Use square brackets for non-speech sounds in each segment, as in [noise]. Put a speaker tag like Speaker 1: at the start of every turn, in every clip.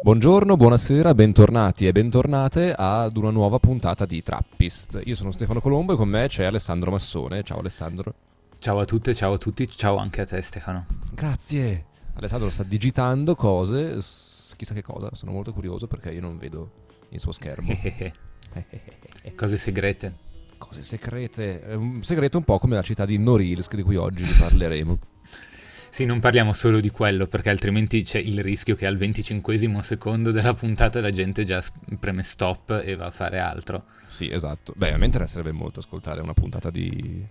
Speaker 1: Buongiorno, buonasera, bentornati e bentornate ad una nuova puntata di Trappist. Io sono Stefano Colombo e con me c'è Alessandro Massone. Ciao Alessandro.
Speaker 2: Ciao a tutte, ciao a tutti, ciao anche a te Stefano.
Speaker 1: Grazie. Alessandro sta digitando cose, chissà che cosa, sono molto curioso perché io non vedo il suo schermo. [laughs]
Speaker 2: Cose segrete.
Speaker 1: Cose segrete, è un segreto un po' come la città di Norilsk di cui oggi vi parleremo.
Speaker 2: Sì, non parliamo solo di quello perché altrimenti c'è il rischio che al 25 secondo della puntata la gente già preme stop e va a fare altro.
Speaker 1: Sì, esatto. Beh, a me interesserebbe molto ascoltare una puntata di...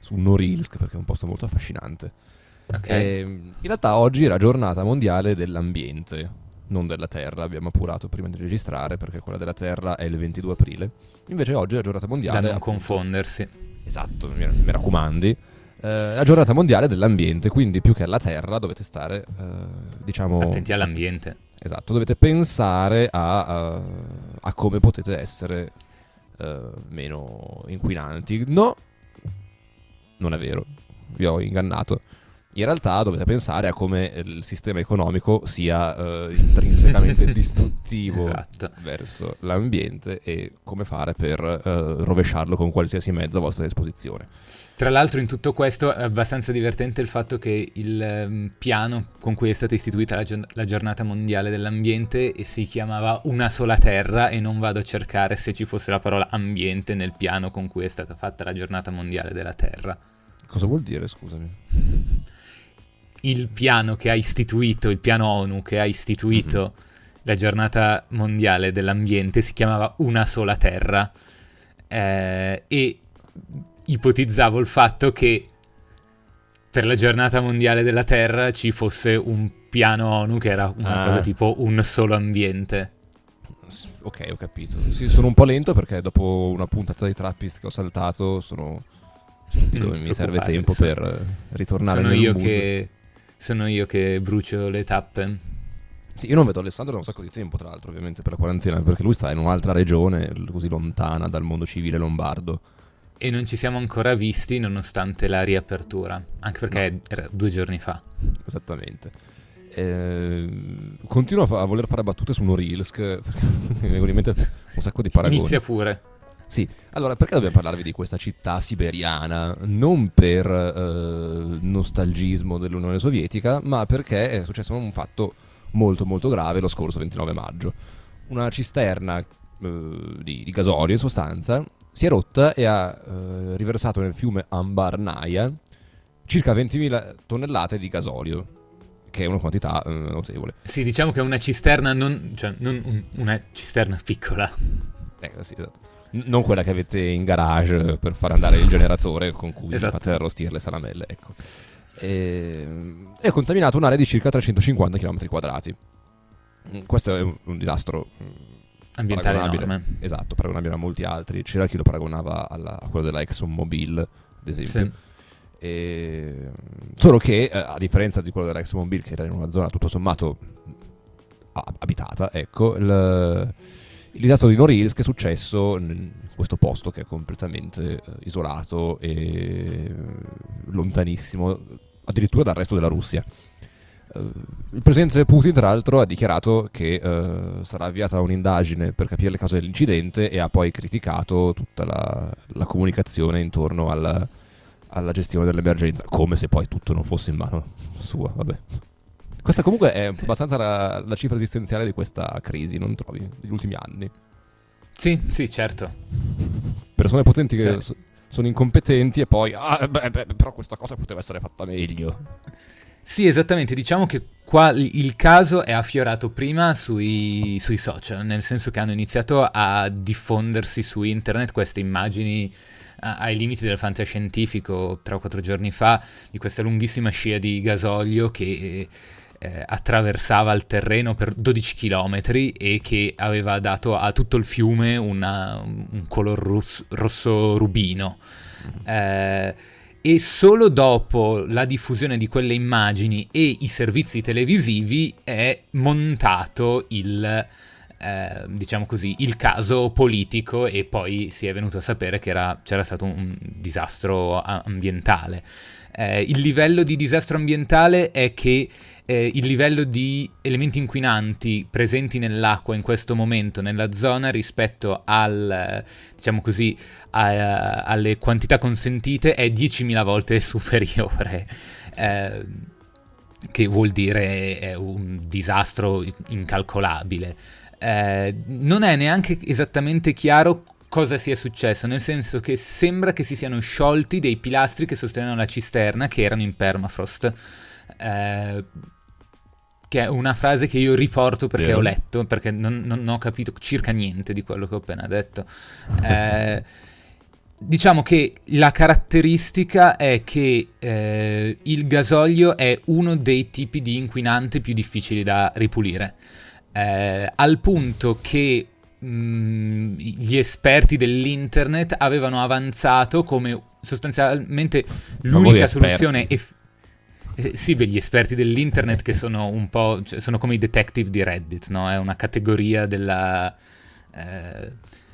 Speaker 1: su Norilsk perché è un posto molto affascinante.
Speaker 2: Ok?
Speaker 1: Ehm, in realtà oggi è la giornata mondiale dell'ambiente, non della Terra, abbiamo appurato prima di registrare perché quella della Terra è il 22 aprile. Invece oggi è la giornata
Speaker 2: da
Speaker 1: mondiale...
Speaker 2: non
Speaker 1: appunto-
Speaker 2: confondersi.
Speaker 1: Esatto, mi, mi raccomandi. Eh, la giornata mondiale dell'ambiente, quindi più che alla Terra dovete stare, eh, diciamo...
Speaker 2: Attenti all'ambiente.
Speaker 1: Esatto, dovete pensare a, a- a come potete essere eh, meno inquinanti. No, non è vero, vi ho ingannato. In realtà dovete pensare a come il sistema economico sia eh, intrinsecamente [laughs] distruttivo
Speaker 2: Esatto.
Speaker 1: verso l'ambiente e come fare per eh, rovesciarlo con qualsiasi mezzo a vostra disposizione.
Speaker 2: Tra l'altro in tutto questo è abbastanza divertente il fatto che il ehm, piano con cui è stata istituita la, gio- la giornata mondiale dell'ambiente si chiamava Una sola terra e non vado a cercare se ci fosse la parola ambiente nel piano con cui è stata fatta la giornata mondiale della terra.
Speaker 1: Cosa vuol dire, scusami? [laughs]
Speaker 2: il piano che ha istituito, il piano ONU che ha istituito la giornata mondiale dell'ambiente si chiamava Una sola terra eh, e ipotizzavo il fatto che per la giornata mondiale della terra ci fosse un piano ONU che era una
Speaker 1: Ah.
Speaker 2: cosa tipo un solo ambiente.
Speaker 1: Ok, ho capito. Sì, sono un po' lento perché dopo una puntata di Trappist che ho saltato sono stupido e
Speaker 2: ti
Speaker 1: mi serve tempo per eh, ritornare
Speaker 2: Sono
Speaker 1: nel
Speaker 2: io,
Speaker 1: mood.
Speaker 2: che, sono io che brucio le tappe.
Speaker 1: Sì, io non vedo Alessandro da un sacco di tempo, tra l'altro, ovviamente per la quarantena, perché lui sta in un'altra regione, così lontana dal mondo civile lombardo.
Speaker 2: E non ci siamo ancora visti nonostante la riapertura, anche perché era due giorni fa.
Speaker 1: Esattamente. Eh, continuo a, fa- a voler fare battute su Norilsk, [laughs] perché mi vengono in mente un sacco di paragoni.
Speaker 2: Inizia pure.
Speaker 1: Sì, allora perché dobbiamo parlarvi di questa città siberiana? Non per eh, nostalgismo dell'Unione Sovietica, ma perché è successo un fatto molto molto grave lo scorso 29 maggio. Una cisterna eh, di, di gasolio in sostanza si è rotta e ha eh, riversato nel fiume Ambarnaya circa 20.000 tonnellate di gasolio, che è una quantità eh, notevole.
Speaker 2: Sì, diciamo che è una cisterna non, cioè, non un- una cisterna piccola.
Speaker 1: Ecco, sì, esatto. N- non quella che avete in garage per far andare il generatore con cui
Speaker 2: Esatto.
Speaker 1: fate arrostire le salamelle, ecco. E, e ha contaminato un'area di circa 350 km quadrati. Mm, Questo è un, un disastro mm,
Speaker 2: Ambientale enorme.
Speaker 1: Esatto, paragonabile a molti altri. C'era chi lo paragonava alla- a quello della ExxonMobil, ad esempio.
Speaker 2: Sì.
Speaker 1: E- solo che, eh, a differenza di quello dell'ExxonMobil, che era in una zona tutto sommato a- abitata, ecco, il, Il disastro di Norilsk è successo in questo posto che è completamente eh, isolato e eh, lontanissimo, addirittura dal resto della Russia. Eh, il presidente Putin, tra l'altro, ha dichiarato che eh, sarà avviata un'indagine per capire le cause dell'incidente e ha poi criticato tutta la, la comunicazione intorno alla, alla gestione dell'emergenza, come se poi tutto non fosse in mano sua. Vabbè. Questa comunque è abbastanza la, la cifra esistenziale di questa crisi, non trovi? Degli ultimi anni.
Speaker 2: Sì, sì, certo.
Speaker 1: Persone potenti che
Speaker 2: Cioè-
Speaker 1: so- sono incompetenti e poi, ah, beh, beh, però questa cosa poteva essere fatta meglio.
Speaker 2: Sì, esattamente. Diciamo che qua il caso è affiorato prima sui, sui social, nel senso che hanno iniziato a diffondersi su internet queste immagini a- ai limiti del fantascientifico tre o quattro giorni fa di questa lunghissima scia di gasolio che eh, attraversava il terreno per 12 km e che aveva dato a tutto il fiume una- un color rus- rosso rubino. Eh, e solo dopo la diffusione di quelle immagini e i servizi televisivi è montato il, eh, diciamo così, il caso politico e poi si è venuto a sapere che era- c'era stato un disastro ambientale. Eh, il livello di disastro ambientale è che eh, il livello di elementi inquinanti presenti nell'acqua in questo momento nella zona rispetto al, diciamo così, a- alle quantità consentite è 10.000 volte [laughs] superiore. Eh, che vuol dire è un disastro incalcolabile. Eh, non è neanche esattamente chiaro cosa sia successo, nel senso che sembra che si siano sciolti dei pilastri che sostenevano la cisterna che erano in permafrost. Eh, che è una frase che io riporto perché
Speaker 1: Vero.
Speaker 2: ho letto, perché non, non ho capito circa niente di quello che ho appena detto. [laughs] Eh, diciamo che la caratteristica è che eh, il gasolio è uno dei tipi di inquinante più difficili da ripulire. Eh, al punto che mh, gli esperti dell'internet avevano avanzato come sostanzialmente l'unica soluzione eff- eh, sì, beh, gli esperti dell'internet che sono un po', cioè, sono come i detective di Reddit, no? È una categoria della, eh,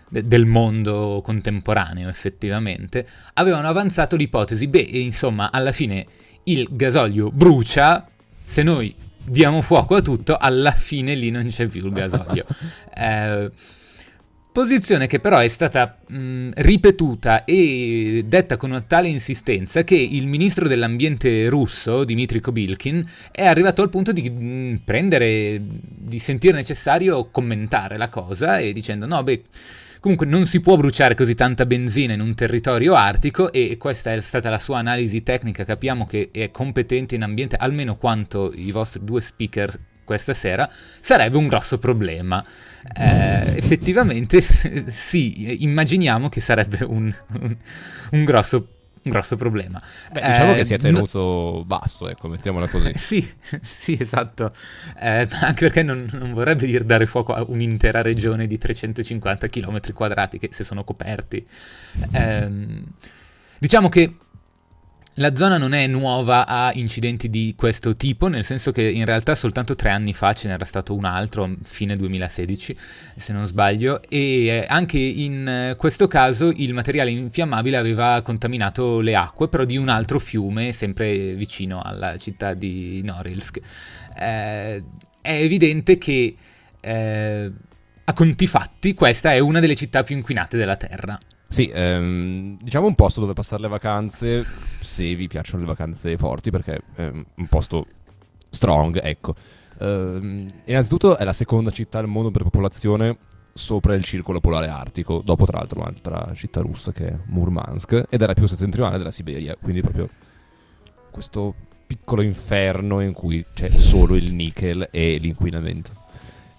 Speaker 2: de- del mondo contemporaneo, effettivamente. Avevano avanzato l'ipotesi, beh, insomma, alla fine il gasolio brucia, se noi diamo fuoco a tutto, alla fine lì non c'è più il gasolio. [laughs] Eh, Posizione che però è stata mh, ripetuta e detta con una tale insistenza che il ministro dell'ambiente russo, Dmitry Kobilkin, è arrivato al punto di mh, prendere, di sentire necessario commentare la cosa e dicendo no, beh, comunque non si può bruciare così tanta benzina in un territorio artico e questa è stata la sua analisi tecnica, capiamo che è competente in ambiente almeno quanto i vostri due speaker questa sera, sarebbe un grosso problema. Eh, effettivamente [laughs] sì, immaginiamo che sarebbe un, un- un grosso, un grosso problema.
Speaker 1: Beh, diciamo
Speaker 2: Eh,
Speaker 1: che si è
Speaker 2: no-
Speaker 1: tenuto basso, ecco, mettiamola così. [laughs]
Speaker 2: sì, sì, esatto. Eh, anche perché non, non vorrebbe dire dare fuoco a un'intera regione di 350 km quadrati che se sono coperti. Ehm, diciamo che la zona non è nuova a incidenti di questo tipo, nel senso che in realtà soltanto tre anni fa ce n'era stato un altro, fine 2016, se non sbaglio, e eh, anche in eh, questo caso il materiale infiammabile aveva contaminato le acque, però di un altro fiume, sempre vicino alla città di Norilsk. Eh, è evidente che eh, a conti fatti questa è una delle città più inquinate della Terra.
Speaker 1: Sì, ehm, diciamo un posto dove passare le vacanze, se vi piacciono le vacanze forti, perché è un posto strong, ecco. Ehm, innanzitutto è la seconda città al mondo per popolazione sopra il circolo polare artico, dopo tra l'altro un'altra città russa che è Murmansk, ed è la più settentrionale della Siberia, quindi proprio questo piccolo inferno in cui c'è solo il nickel e l'inquinamento.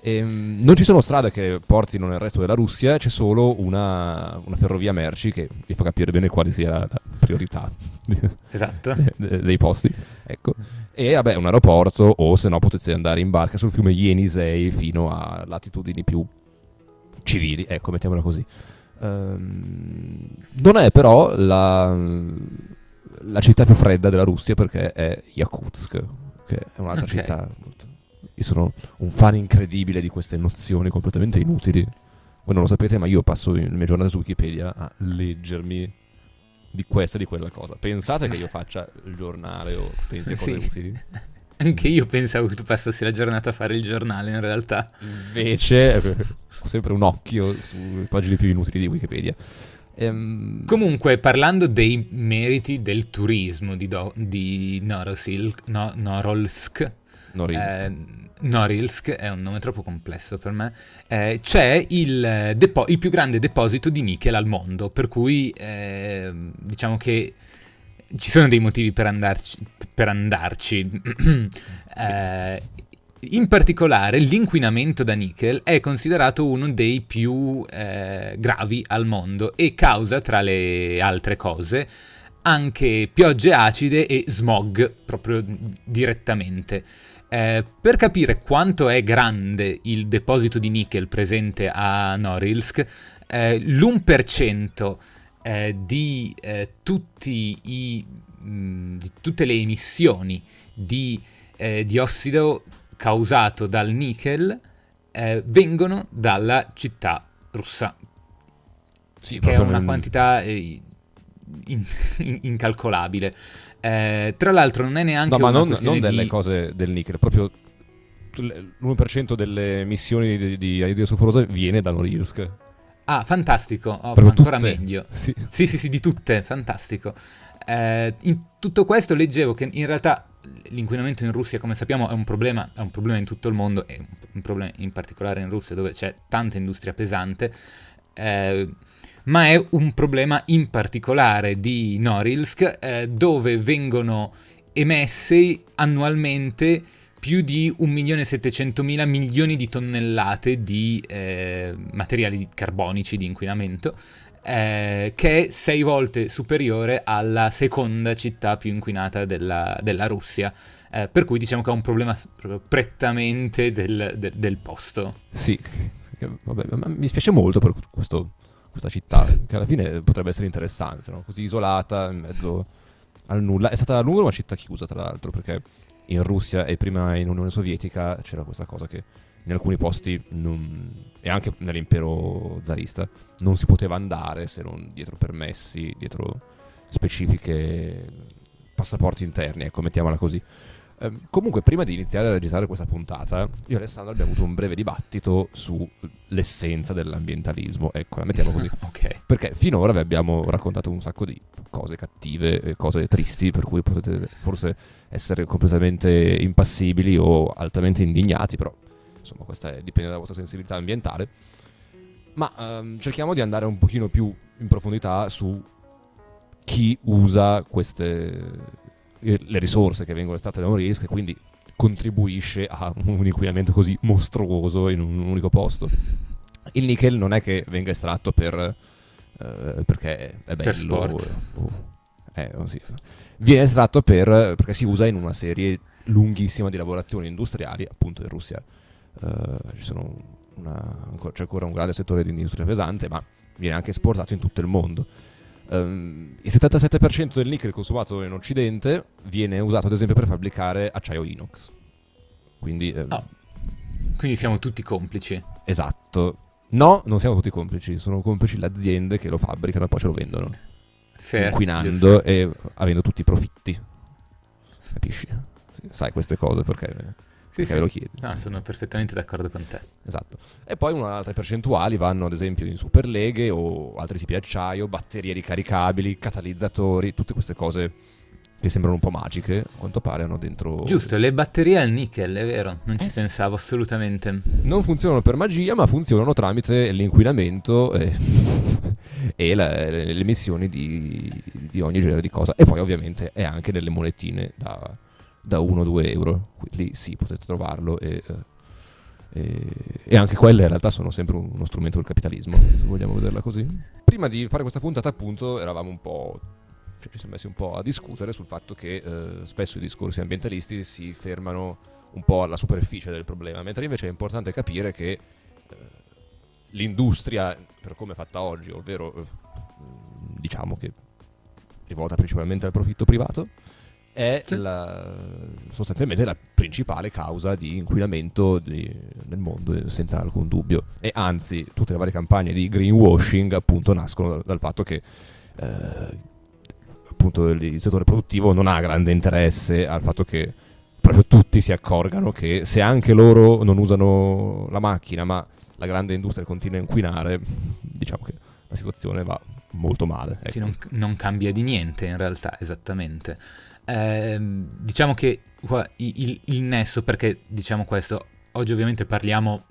Speaker 1: Ehm, non ci sono strade che portino nel resto della Russia, c'è solo una, una ferrovia merci che vi fa capire bene quale sia la priorità
Speaker 2: Esatto. [laughs]
Speaker 1: de- dei posti. Ecco. E vabbè, un aeroporto, o se no potete andare in barca sul fiume Yenisei fino a latitudini più civili, ecco, mettiamola così. Ehm, non è però la, la città più fredda della Russia perché è Yakutsk, che è un'altra
Speaker 2: Ok.
Speaker 1: città. molto- Io sono un fan incredibile di queste nozioni completamente inutili. Voi non lo sapete, ma io passo le mie giornate su Wikipedia a leggermi di questa e di quella cosa. Pensate che io [laughs] faccia il giornale o pensi a cose
Speaker 2: Sì.
Speaker 1: utili? [laughs]
Speaker 2: Anche io pensavo che tu passassi la giornata a fare il giornale, in realtà.
Speaker 1: Invece eh, ho sempre un occhio sulle pagine più inutili di Wikipedia. Ehm,
Speaker 2: Comunque, parlando dei meriti del turismo di, Do- di Norilsk, no, Norilsk,
Speaker 1: Norilsk.
Speaker 2: eh, Norilsk è un nome troppo complesso per me, eh, c'è il, eh, depo- il più grande deposito di nickel al mondo, per cui eh, diciamo che ci sono dei motivi per andarci. Per andarci. [clears throat] Eh, in particolare, l'inquinamento da nickel è considerato uno dei più eh, gravi al mondo e causa, tra le altre cose, anche piogge acide e smog proprio direttamente. Eh, per capire quanto è grande il deposito di nickel presente a Norilsk, eh, l'1% eh, di, eh, tutti i, mh, di tutte le emissioni di eh, diossido causato dal nickel eh, vengono dalla città russa,
Speaker 1: sì,
Speaker 2: che è una quantità in- [laughs] in- incalcolabile. Eh, tra l'altro non è neanche
Speaker 1: No, ma
Speaker 2: una
Speaker 1: non, non delle
Speaker 2: di...
Speaker 1: cose del nickel, proprio l'1% delle emissioni di, di anidride solforosa viene da Norilsk.
Speaker 2: Ah, fantastico, oh, ancora
Speaker 1: tutte.
Speaker 2: meglio.
Speaker 1: Sì.
Speaker 2: Sì, sì, sì, di tutte, fantastico. Eh, in tutto questo leggevo che in realtà l'inquinamento in Russia, come sappiamo, è un problema, è un problema in tutto il mondo, è un, un problema in particolare in Russia dove c'è tanta industria pesante, eh, ma è un problema in particolare di Norilsk eh, dove vengono emesse annualmente più di 1.700.000 milioni di tonnellate di eh, materiali carbonici di inquinamento, eh, che è sei volte superiore alla seconda città più inquinata della, della Russia. Eh, per cui diciamo che è un problema prettamente del, del- del posto.
Speaker 1: Sì, vabbè, mi spiace molto per questo- questa città, che alla fine potrebbe essere interessante, no? così isolata, in mezzo al nulla. È stata a lungo una città chiusa, tra l'altro, perché in Russia e prima in Unione Sovietica c'era questa cosa che in alcuni posti, non- e anche nell'impero zarista, non si poteva andare se non dietro permessi, dietro specifiche passaporti interni, ecco, mettiamola così. Ehm, comunque, prima di iniziare a registrare questa puntata, io e Alessandro abbiamo avuto un breve dibattito sull'essenza dell'ambientalismo. Ecco, la mettiamo così. [laughs]
Speaker 2: Ok.
Speaker 1: Perché finora vi abbiamo raccontato un sacco di cose cattive, cose tristi, per cui potete forse essere completamente impassibili o altamente indignati, però insomma questa è- dipende dalla vostra sensibilità ambientale. Ma ehm, cerchiamo di andare un pochino più in profondità su chi usa queste le risorse che vengono estratte da un rischio e quindi contribuisce a un inquinamento così mostruoso in un unico posto. Il nickel non è che venga estratto per eh, perché è bello
Speaker 2: sport.
Speaker 1: o- o- eh, o sì. viene estratto per, perché si usa in una serie lunghissima di lavorazioni industriali appunto in Russia eh, ci sono una- c'è ancora un grande settore di industria pesante ma viene anche esportato in tutto il mondo Ehm, il 77% del nickel consumato in Occidente viene usato ad esempio per fabbricare acciaio inox quindi ehm,
Speaker 2: Ah. Quindi siamo tutti complici.
Speaker 1: esatto no, non siamo tutti complici, sono complici le aziende che lo fabbricano e poi ce lo vendono
Speaker 2: Fair,
Speaker 1: inquinando e avendo tutti i profitti. Capisci? Sai queste cose perché,
Speaker 2: Sì,
Speaker 1: perché
Speaker 2: sì.
Speaker 1: ve lo chiedi.
Speaker 2: No, sono perfettamente d'accordo con te.
Speaker 1: Esatto. E poi un'altra percentuali vanno ad esempio in superleghe o altri tipi di acciaio, batterie ricaricabili, catalizzatori, tutte queste cose che sembrano un po' magiche, a quanto pare hanno dentro...
Speaker 2: Giusto, le batterie al nickel, è vero, non ci
Speaker 1: Eh sì.
Speaker 2: pensavo assolutamente.
Speaker 1: Non funzionano per magia, ma funzionano tramite l'inquinamento e, [laughs] e la- le, le emissioni di, di ogni genere di cosa. E poi ovviamente è anche nelle monetine da, da 1-2 euro. Quindi sì, potete trovarlo e, eh, e, e anche quelle in realtà sono sempre un- uno strumento del capitalismo, se vogliamo vederla così. Prima di fare questa puntata appunto eravamo un po'... Cioè, ci siamo messi un po' a discutere sul fatto che eh, spesso i discorsi ambientalisti si fermano un po' alla superficie del problema, mentre invece è importante capire che eh, l'industria, per come è fatta oggi, ovvero eh, diciamo che rivolta principalmente al profitto privato, è
Speaker 2: Sì.
Speaker 1: la- sostanzialmente la principale causa di inquinamento di- nel mondo, eh, senza alcun dubbio. E anzi, tutte le varie campagne di greenwashing appunto nascono dal, dal fatto che eh, appunto il, il settore produttivo non ha grande interesse al fatto che proprio tutti si accorgano che se anche loro non usano la macchina, ma la grande industria continua a inquinare, diciamo che la situazione va molto male. ecco.
Speaker 2: Sì, non, non cambia di niente in realtà, esattamente. Ehm, diciamo che il, il nesso, perché diciamo questo, oggi ovviamente parliamo,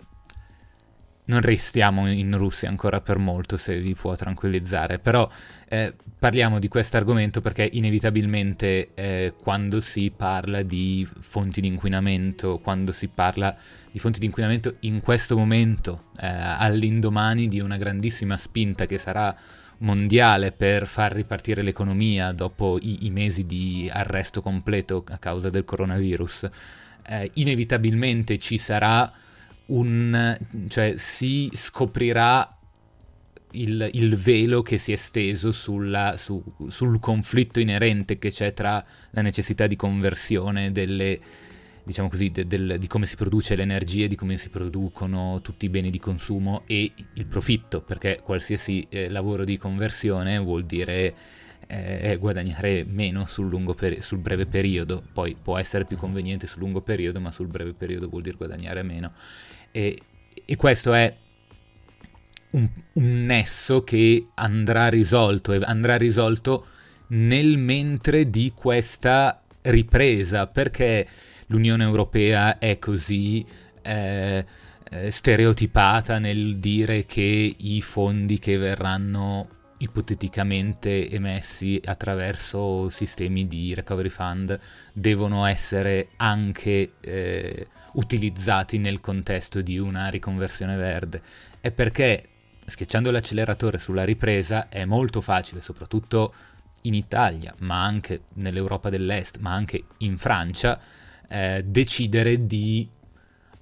Speaker 2: non restiamo in Russia ancora per molto, se vi può tranquillizzare, però eh, parliamo di questo argomento perché inevitabilmente eh, quando si parla di fonti di inquinamento, quando si parla di fonti di inquinamento in questo momento, eh, all'indomani di una grandissima spinta che sarà mondiale per far ripartire l'economia dopo i, i mesi di arresto completo a causa del coronavirus, eh, inevitabilmente ci sarà un... cioè si scoprirà il, il velo che si è steso sulla- su- sul conflitto inerente che c'è tra la necessità di conversione delle, diciamo così, de- del- di come si produce l'energia, di come si producono tutti i beni di consumo e il profitto, perché qualsiasi eh, lavoro di conversione vuol dire eh, guadagnare meno sul, lungo peri- sul breve periodo, poi può essere più conveniente sul lungo periodo, ma sul breve periodo vuol dire guadagnare meno. E, e questo è un, un nesso che andrà risolto e andrà risolto nel mentre di questa ripresa, perché l'Unione Europea è così eh, eh, stereotipata nel dire che i fondi che verranno ipoteticamente emessi attraverso sistemi di recovery fund devono essere anche eh, utilizzati nel contesto di una riconversione verde. È perché schiacciando l'acceleratore sulla ripresa è molto facile, soprattutto in Italia, ma anche nell'Europa dell'Est, ma anche in Francia, eh, decidere di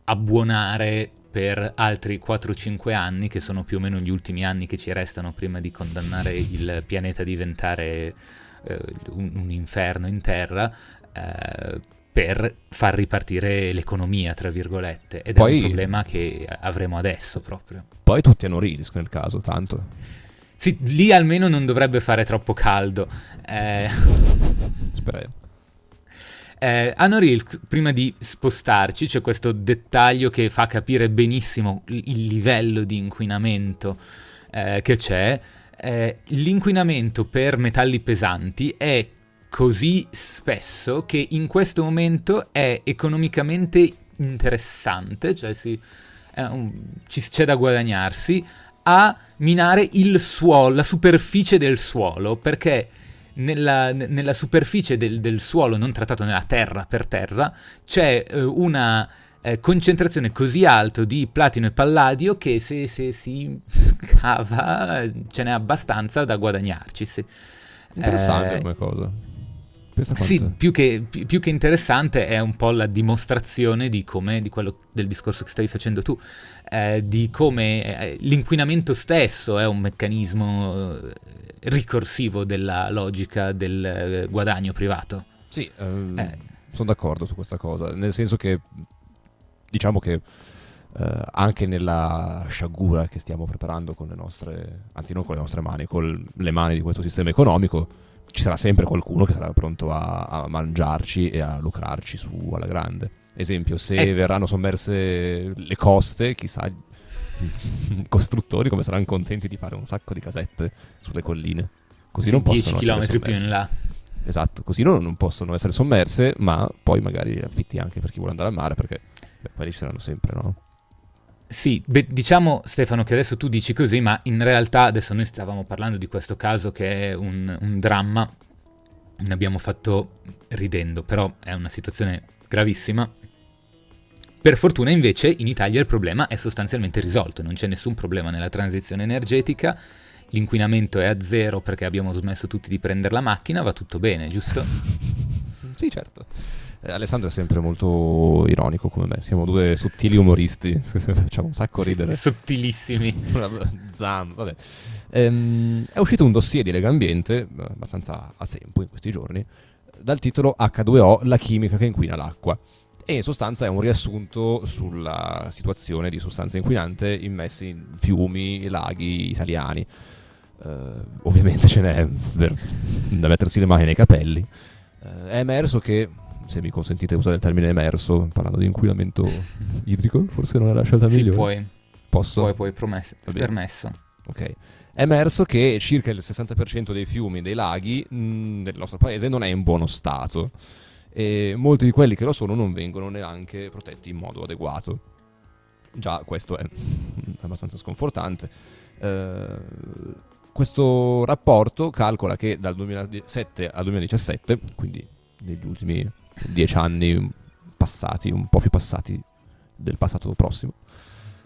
Speaker 2: abbuonare per altri 4-5 anni, che sono più o meno gli ultimi anni che ci restano prima di condannare il pianeta a diventare eh, un, un inferno in terra, eh, per far ripartire l'economia, tra virgolette. Ed è
Speaker 1: Poi-
Speaker 2: un problema che avremo adesso proprio.
Speaker 1: Poi tutti hanno Risk nel caso, tanto.
Speaker 2: Sì, lì almeno non dovrebbe fare troppo caldo. Eh,
Speaker 1: Speriamo.
Speaker 2: Eh, a Norilsk, prima di spostarci, c'è questo dettaglio che fa capire benissimo il livello di inquinamento eh, che c'è. Eh, l'inquinamento per metalli pesanti è così spesso che in questo momento è economicamente interessante, cioè si- un- ci- c'è da guadagnarsi a minare il suolo, la superficie del suolo, perché nella, ne- nella superficie del, del suolo, non trattato nella terra per terra, c'è eh, una eh, concentrazione così alta di platino e palladio che se, se si scava eh, ce n'è abbastanza da guadagnarci. sì.
Speaker 1: Interessante
Speaker 2: Eh,
Speaker 1: come cosa.
Speaker 2: Sì, più che, pi- più che interessante è un po' la dimostrazione di come, di quello del discorso che stavi facendo tu, eh, di come eh, l'inquinamento stesso è un meccanismo eh, ricorsivo della logica del eh, guadagno privato.
Speaker 1: Sì, ehm,
Speaker 2: Eh.
Speaker 1: sono d'accordo su questa cosa, nel senso che diciamo che eh, anche nella sciagura che stiamo preparando con le nostre, anzi non con le nostre mani, con le mani di questo sistema economico, ci sarà sempre qualcuno che sarà pronto a, a mangiarci e a lucrarci su alla grande. Esempio, se
Speaker 2: Eh.
Speaker 1: verranno sommerse le coste, chissà [laughs] costruttori come saranno contenti di fare un sacco di casette sulle colline. Così
Speaker 2: Sì,
Speaker 1: non
Speaker 2: 10
Speaker 1: possono essere
Speaker 2: km più in là.
Speaker 1: Esatto, così non, non possono essere sommerse, ma poi magari affitti anche per chi vuole andare al mare, perché beh, quelli ci saranno sempre, no?
Speaker 2: Sì, beh, diciamo Stefano che adesso tu dici così, ma in realtà adesso noi stavamo parlando di questo caso che è un, un dramma, ne abbiamo fatto ridendo, però è una situazione gravissima. Per fortuna invece in Italia il problema è sostanzialmente risolto, non c'è nessun problema nella transizione energetica, l'inquinamento è a zero perché abbiamo smesso tutti di prendere la macchina, va tutto bene, giusto? [laughs]
Speaker 1: Sì, certo. Eh, Alessandro è sempre molto ironico come me, siamo due sottili umoristi, [laughs] facciamo un sacco ridere. [laughs]
Speaker 2: Sottilissimi.
Speaker 1: Zam, vabbè. Ehm, è uscito un dossier di Lega Ambiente, eh, abbastanza a tempo in questi giorni, dal titolo H2O, la chimica che inquina l'acqua. E in sostanza è un riassunto sulla situazione di sostanze inquinante immesse in fiumi e laghi italiani. Eh, ovviamente ce n'è ver- da mettersi le mani nei capelli. Eh, è emerso che, se mi consentite usare il termine emerso, parlando di inquinamento [laughs] idrico, forse non è la scelta
Speaker 2: Sì,
Speaker 1: migliore.
Speaker 2: puoi,
Speaker 1: Posso?
Speaker 2: puoi, puoi, promesso, permesso.
Speaker 1: Ok. È emerso che circa il 60% dei fiumi e dei laghi mh, del nostro paese non è in buono stato e molti di quelli che lo sono non vengono neanche protetti in modo adeguato. Già questo è [laughs] abbastanza sconfortante. Eh, questo rapporto calcola che dal 2007 al 2017, quindi negli ultimi dieci anni passati, un po' più passati del passato prossimo,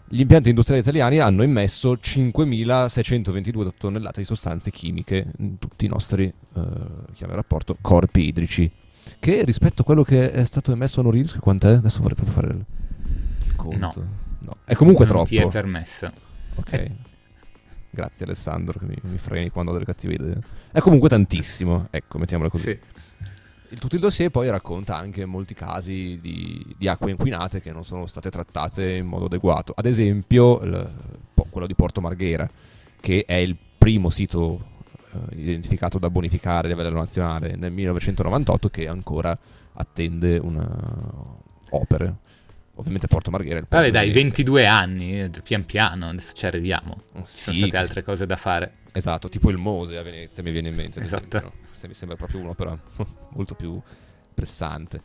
Speaker 1: gli impianti industriali italiani hanno immesso 5.622 tonnellate di sostanze chimiche in tutti i nostri, eh, rapporto, corpi idrici. Che rispetto a quello che è stato emesso a Norilsk, quant'è? Adesso vorrei proprio fare il conto. No. È comunque
Speaker 2: non
Speaker 1: troppo.
Speaker 2: ti è permesso.
Speaker 1: Ok. Grazie Alessandro che mi, mi freni quando ho delle cattive idee. È comunque tantissimo, ecco, mettiamola così.
Speaker 2: Sì.
Speaker 1: Il, tutto il dossier poi racconta anche molti casi di, di acque inquinate che non sono state trattate in modo adeguato. Ad esempio, il- quello di Porto Marghera, che è il primo sito identificato da bonificare a livello nazionale nel 1998 che ancora attende una opere. Ovviamente Porto Marghera è il porto
Speaker 2: Vabbè, dai,
Speaker 1: di Venezia.
Speaker 2: 22 anni, eh, pian piano, adesso ci arriviamo. Ci sono state altre cose da fare.
Speaker 1: Esatto, tipo il Mose a Venezia mi viene in mente.
Speaker 2: Esatto.
Speaker 1: esempio, no? Questa mi sembra proprio un'opera [laughs] molto più pressante.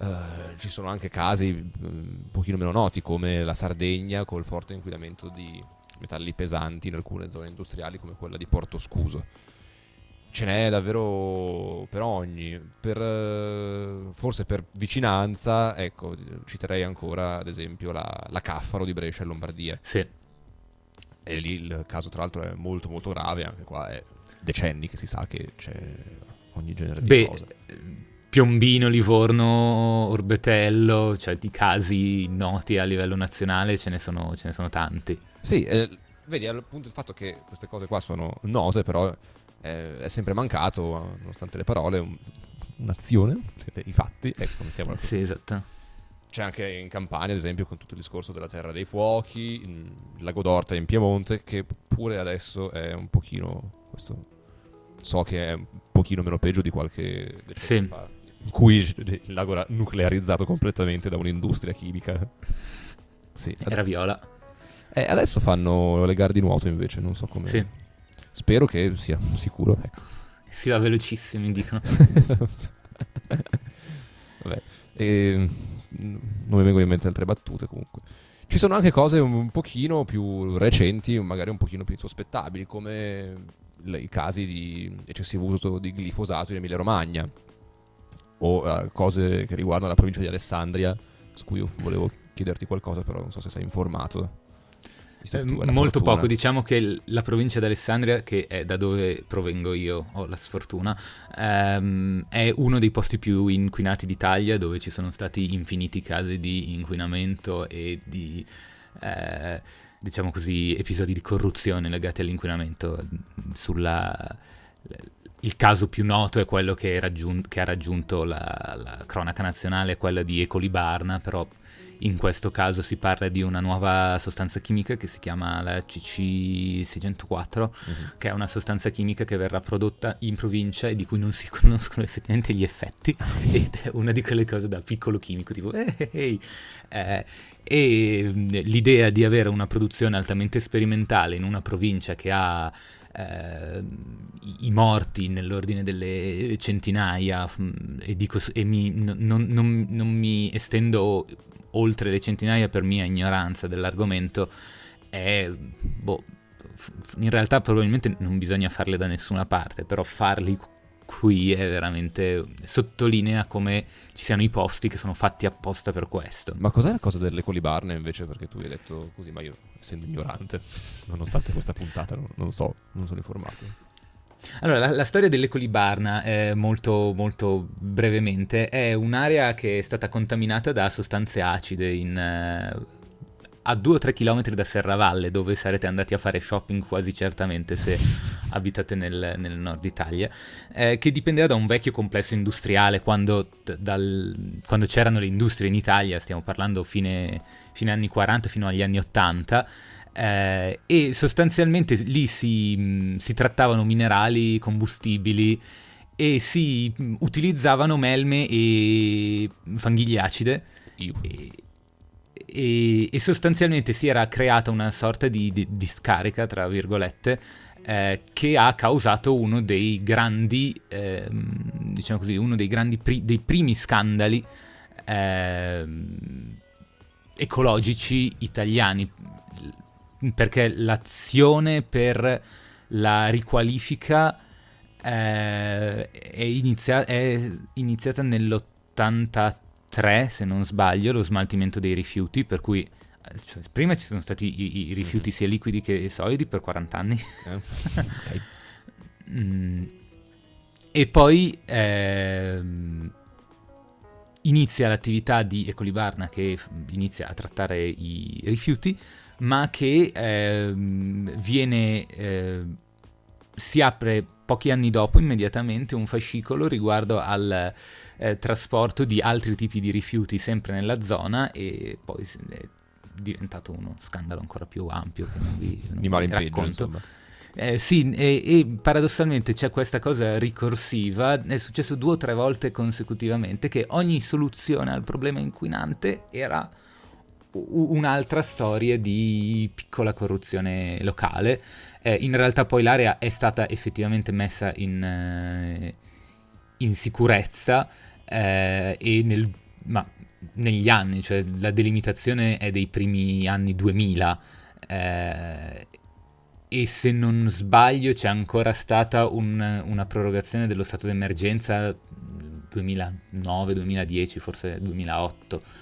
Speaker 1: Eh, ci sono anche casi mm, un pochino meno noti come la Sardegna col forte inquinamento di metalli pesanti in alcune zone industriali come quella di Porto Scuso. Ce n'è davvero per ogni, per, eh, forse per vicinanza, ecco, citerei ancora ad esempio la, la Caffaro di Brescia in Lombardia.
Speaker 2: Sì.
Speaker 1: E lì il caso, tra l'altro, è molto, molto grave. Anche qua è decenni che si sa che c'è ogni genere di
Speaker 2: Beh,
Speaker 1: cosa.
Speaker 2: Piombino, Livorno, Orbetello, cioè di casi noti a livello nazionale ce ne sono, ce ne sono tanti.
Speaker 1: Sì, eh, vedi, appunto il fatto che queste cose qua sono note, però eh, è sempre mancato, nonostante le parole, un- un'azione, [laughs] i fatti. Ecco, mettiamola così.
Speaker 2: Sì, esatto.
Speaker 1: C'è anche in Campania, ad esempio, con tutto il discorso della terra dei fuochi, il lago d'Orta in Piemonte, che pure adesso è un pochino. Questo so che è un pochino meno peggio di qualche decennio
Speaker 2: Sì.
Speaker 1: fa. In cui il lago era nuclearizzato completamente da un'industria chimica. Sì,
Speaker 2: Era viola.
Speaker 1: eh, adesso fanno le gare di nuoto invece, non so come.
Speaker 2: Sì.
Speaker 1: Spero che sia sicuro. ecco.
Speaker 2: Si va velocissimo, mi dicono. [laughs] [laughs]
Speaker 1: Vabbè, e, mm, non mi vengono in mente altre battute comunque. Ci sono anche cose un, pochino più recenti, magari un pochino più insospettabili, come i casi di eccessivo uso di glifosato in Emilia Romagna, o eh, cose che riguardano la provincia di Alessandria, su cui volevo chiederti qualcosa, però non so se sei informato. Visto
Speaker 2: Eh,
Speaker 1: tu
Speaker 2: molto
Speaker 1: fortuna.
Speaker 2: poco, diciamo che la provincia d'Alessandria, che è da dove provengo io, ho la sfortuna, ehm, è uno dei posti più inquinati d'Italia dove ci sono stati infiniti casi di inquinamento e di, eh, diciamo così, episodi di corruzione legati all'inquinamento. Sulla, il caso più noto è quello che, raggiun- che ha raggiunto la, la cronaca nazionale, quella di Ecolibarna, però in questo caso si parla di una nuova sostanza chimica che si chiama la CC604, che è una sostanza chimica che verrà prodotta in provincia e di cui non si [laughs] conoscono effettivamente gli effetti, ed è una di quelle cose da piccolo chimico, tipo "Eh, eh, eh". Eh, e l'idea di avere una produzione altamente sperimentale in una provincia che ha eh, i- morti nell'ordine delle centinaia e, dico, e mi- no- non, non- non mi estendo oltre le centinaia per mia ignoranza dell'argomento è boh, in realtà probabilmente non bisogna farle da nessuna parte però farli qui è veramente sottolinea come ci siano i posti che sono fatti apposta per questo
Speaker 1: Ma cos'è la cosa delle colibarne invece? Perché tu hai detto così, ma io essendo ignorante, [laughs] nonostante questa puntata, non, non so, non sono informato.
Speaker 2: Allora, la, la storia dell'Ecolibarna, eh, molto, molto brevemente, è un'area che è stata contaminata da sostanze acide in, eh, a 2 o 3 km da Serravalle, dove sarete andati a fare shopping quasi certamente se abitate nel, nel nord Italia, eh, che dipendeva da un vecchio complesso industriale quando, dal, quando c'erano le industrie in Italia, stiamo parlando fine, fine anni 40 fino agli anni 80. Eh, e sostanzialmente lì si, mh, si trattavano minerali, combustibili e si mh, utilizzavano melme e fanghilie acide. E, e- e sostanzialmente si era creata una sorta di, di discarica, tra virgolette, eh, che ha causato uno dei grandi, ehm, diciamo così, uno dei grandi pri- dei primi scandali ehm, ecologici italiani, perché l'azione per la riqualifica eh, è, inizia- è iniziata nell'83, se non sbaglio, lo smaltimento dei rifiuti, per cui eh, cioè, prima ci sono stati i, i rifiuti sia liquidi che solidi per 40 anni.
Speaker 1: Eh? Ok. [laughs]
Speaker 2: Mm. E poi ehm, inizia l'attività di Ecolibarna che inizia a trattare i rifiuti, ma che ehm, viene eh, si apre pochi anni dopo immediatamente un fascicolo riguardo al eh, trasporto di altri tipi di rifiuti sempre nella zona e poi è diventato uno scandalo ancora più ampio che non vi, non
Speaker 1: Di male
Speaker 2: vi
Speaker 1: in peggio,
Speaker 2: racconto.
Speaker 1: insomma.
Speaker 2: Eh, sì, e, e paradossalmente c'è questa cosa ricorsiva, è successo due o tre volte consecutivamente che ogni soluzione al problema inquinante era un'altra storia di piccola corruzione locale. Eh, in realtà poi l'area è stata effettivamente messa in, eh, in sicurezza eh, e nel, ma negli anni, cioè la delimitazione è dei primi anni 2000 eh, e se non sbaglio c'è ancora stata un- una prorogazione dello stato d'emergenza 2009-2010, forse 2008.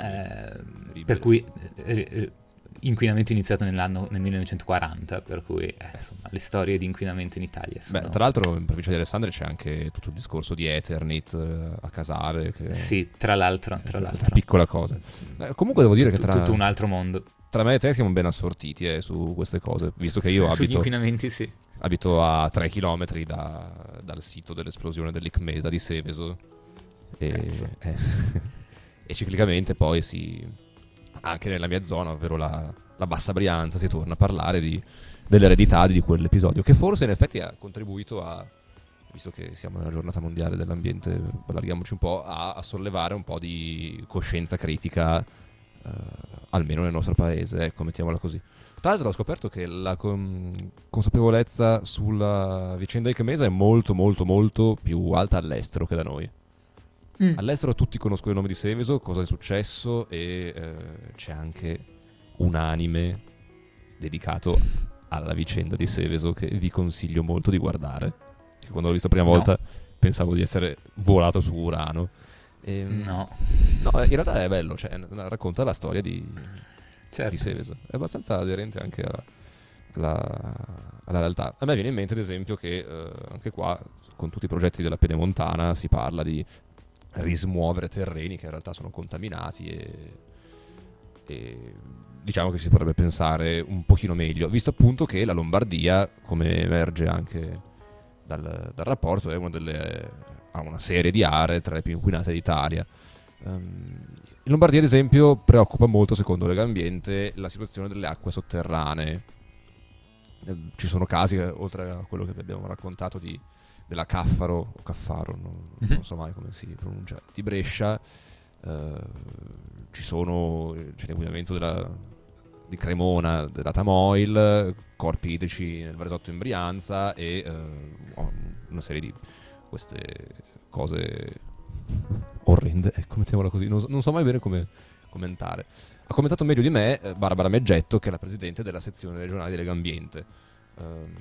Speaker 2: Eh, per cui eh, eh, inquinamento iniziato nell'anno, nel 1940, per cui eh, insomma, le storie di inquinamento in Italia sono...
Speaker 1: Beh, tra l'altro in provincia di Alessandria c'è anche tutto il discorso di Eternit eh, a Casale, che
Speaker 2: Sì, tra l'altro, tra l'altro.
Speaker 1: piccola cosa. Eh, comunque devo dire che
Speaker 2: Tutto-
Speaker 1: tra,
Speaker 2: tutto un altro mondo.
Speaker 1: tra me e te siamo ben assortiti eh, su queste cose, visto che io
Speaker 2: Sugli
Speaker 1: abito,
Speaker 2: inquinamenti sì.
Speaker 1: abito a 3 km dal sito dell'esplosione dell'Icmesa di Seveso e, eh, [laughs] e ciclicamente poi si, anche nella mia zona, ovvero la, la Bassa Brianza, si torna a parlare di, dell'eredità di quell'episodio, che forse in effetti ha contribuito a, visto che siamo nella giornata mondiale dell'ambiente, allarghiamoci un po', a, a sollevare un po' di coscienza critica, eh, almeno nel nostro paese, ecco, mettiamola così. Tra l'altro ho scoperto che la con- consapevolezza sulla vicenda Icmesa è molto molto molto più alta all'estero che da noi.
Speaker 2: Mm.
Speaker 1: All'estero tutti conoscono il nome di Seveso, cosa è successo e eh, c'è anche un anime dedicato alla vicenda di Seveso che vi consiglio molto di guardare. Che quando l'ho visto la prima
Speaker 2: No.
Speaker 1: volta pensavo di essere volato su Urano. Ehm,
Speaker 2: No,
Speaker 1: no, in realtà è bello, cioè, racconta la storia di,
Speaker 2: certo.
Speaker 1: di Seveso. È abbastanza aderente anche alla, alla- alla realtà. A me viene in mente, ad esempio, che eh, anche qua, con tutti i progetti della Pedemontana, si parla di rismuovere terreni che in realtà sono contaminati e, e diciamo che si potrebbe pensare un pochino meglio, visto appunto che la Lombardia, come emerge anche dal, dal rapporto, delle, ha una serie di aree tra le più inquinate d'Italia. Ehm, in Lombardia, ad esempio, preoccupa molto, secondo Legambiente, la situazione delle acque sotterranee. Eh, Ci sono casi, oltre a quello che vi abbiamo raccontato di, della Caffaro, o Caffaro, non,
Speaker 2: Mhm.
Speaker 1: non so mai come si pronuncia, di Brescia, eh, ci sono, c'è l'inquinamento della, di Cremona, della Tamoil, corpi idrici nel Varesotto in Brianza e eh, una serie di queste cose orrende, ecco, mettiamola così, non, so- non so mai bene come commentare. Ha commentato meglio di me eh, Barbara Meggetto, che è la presidente della sezione regionale di Legambiente, ehm,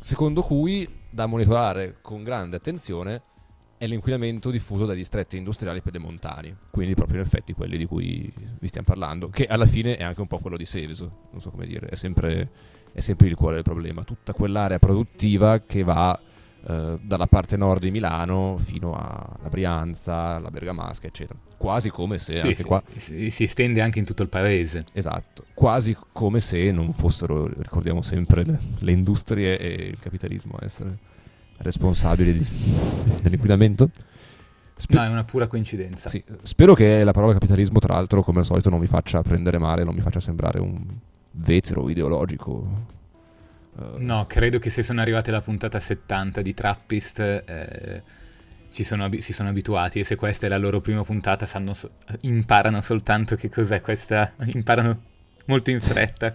Speaker 1: secondo cui da monitorare con grande attenzione è l'inquinamento diffuso dai distretti industriali pedemontani, quindi proprio in effetti quelli di cui vi stiamo parlando, che alla fine è anche un po' quello di Seveso, non so come dire, è sempre, è sempre il cuore del problema, tutta quell'area produttiva che va eh, dalla parte nord di Milano fino alla Brianza, alla Bergamasca, eccetera. Quasi come se
Speaker 2: Sì,
Speaker 1: anche
Speaker 2: sì,
Speaker 1: qua
Speaker 2: si, estende anche in tutto il paese.
Speaker 1: Esatto, quasi come se non fossero, ricordiamo sempre, le, le industrie e il capitalismo a essere responsabili di- dell'inquinamento. Spe-
Speaker 2: No, è una pura coincidenza.
Speaker 1: sì, spero che la parola capitalismo, tra l'altro, come al solito, non mi faccia prendere male, non mi faccia sembrare un vetero ideologico. Eh,
Speaker 2: No, credo che se sono arrivate alla puntata 70 di Trappist eh, ci sono abi- si sono abituati e se questa è la loro prima puntata sanno so- imparano soltanto che cos'è questa, imparano molto in fretta.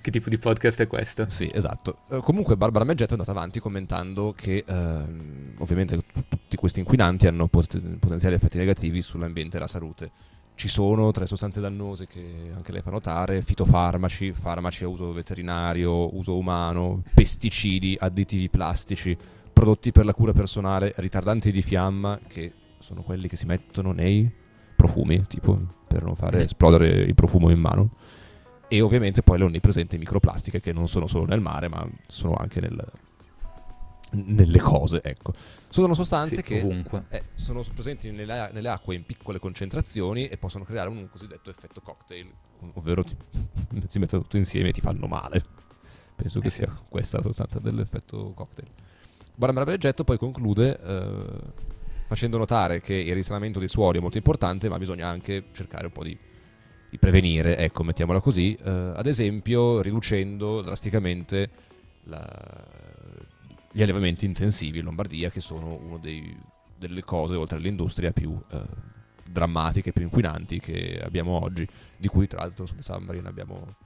Speaker 2: che tipo di podcast è questo?
Speaker 1: Sì, esatto. Eh, comunque Barbara Meggetto è andata avanti commentando che ehm, ovviamente t- tutti questi inquinanti hanno pot- potenziali effetti negativi sull'ambiente e la salute. Ci sono tre sostanze dannose che anche lei fa notare, fitofarmaci, farmaci a uso veterinario, uso umano, pesticidi, additivi plastici, prodotti per la cura personale, ritardanti di fiamma, che sono quelli che si mettono nei profumi, tipo per non fare
Speaker 2: Mhm.
Speaker 1: esplodere il profumo in mano. E ovviamente poi le onnipresenti microplastiche che non sono solo nel mare, ma sono anche nel- nelle cose, ecco. Sono sostanze
Speaker 2: Sì,
Speaker 1: che eh, sono presenti nelle, nelle acque in piccole concentrazioni e possono creare un cosiddetto effetto cocktail, ovvero ti- [laughs] si mettono tutto insieme e ti fanno male. Penso che
Speaker 2: Eh sì.
Speaker 1: sia questa la sostanza dell'effetto cocktail. Barbara Bergetto poi conclude eh, facendo notare che il risanamento dei suoli è molto importante, ma bisogna anche cercare un po' di, di prevenire, ecco, mettiamola così, eh, ad esempio riducendo drasticamente la- gli allevamenti intensivi in Lombardia, che sono una delle cose, oltre all'industria, più eh, drammatiche, più inquinanti che abbiamo oggi, di cui tra l'altro su The Submarine abbiamo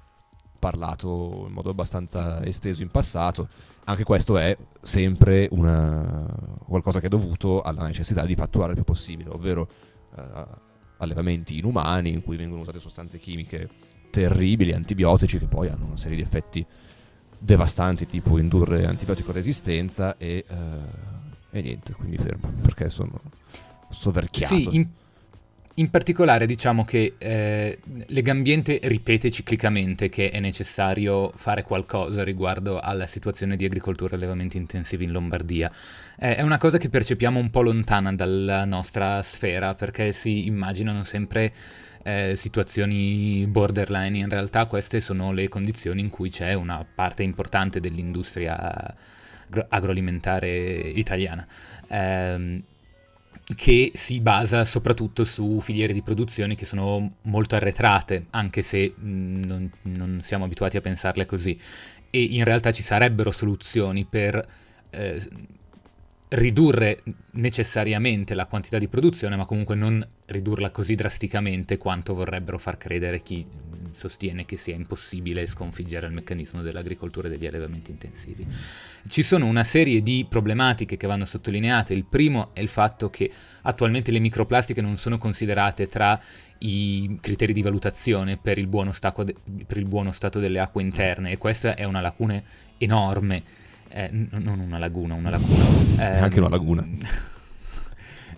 Speaker 1: parlato in modo abbastanza esteso in passato. Anche questo è sempre una- qualcosa che è dovuto alla necessità di fatturare il più possibile, ovvero eh, allevamenti inumani in cui vengono usate sostanze chimiche terribili, antibiotici, che poi hanno una serie di effetti devastanti, tipo indurre antibiotico resistenza e, eh, e niente, qui mi fermo perché sono soverchiato.
Speaker 2: Sì, in, in particolare diciamo che eh, Legambiente ripete ciclicamente che è necessario fare qualcosa riguardo alla situazione di agricoltura e allevamenti intensivi in Lombardia. Eh, è una cosa che percepiamo un po' lontana dalla nostra sfera perché si immaginano sempre eh, situazioni borderline, in realtà queste sono le condizioni in cui c'è una parte importante dell'industria agro- agroalimentare italiana. Ehm, che si basa soprattutto su filiere di produzione che sono molto arretrate, anche se non, non siamo abituati a pensarle così. E in realtà ci sarebbero soluzioni per eh, ridurre necessariamente la quantità di produzione, ma comunque non ridurla così drasticamente quanto vorrebbero far credere chi sostiene che sia impossibile sconfiggere il meccanismo dell'agricoltura e degli allevamenti intensivi. Ci sono una serie di problematiche che vanno sottolineate. Il primo è il fatto che attualmente le microplastiche non sono considerate tra i criteri di valutazione per il buono, de- per il buono stato delle acque interne e questa è una lacuna enorme. Eh, non una laguna, una lacuna.
Speaker 1: È [laughs] anche una laguna. [laughs]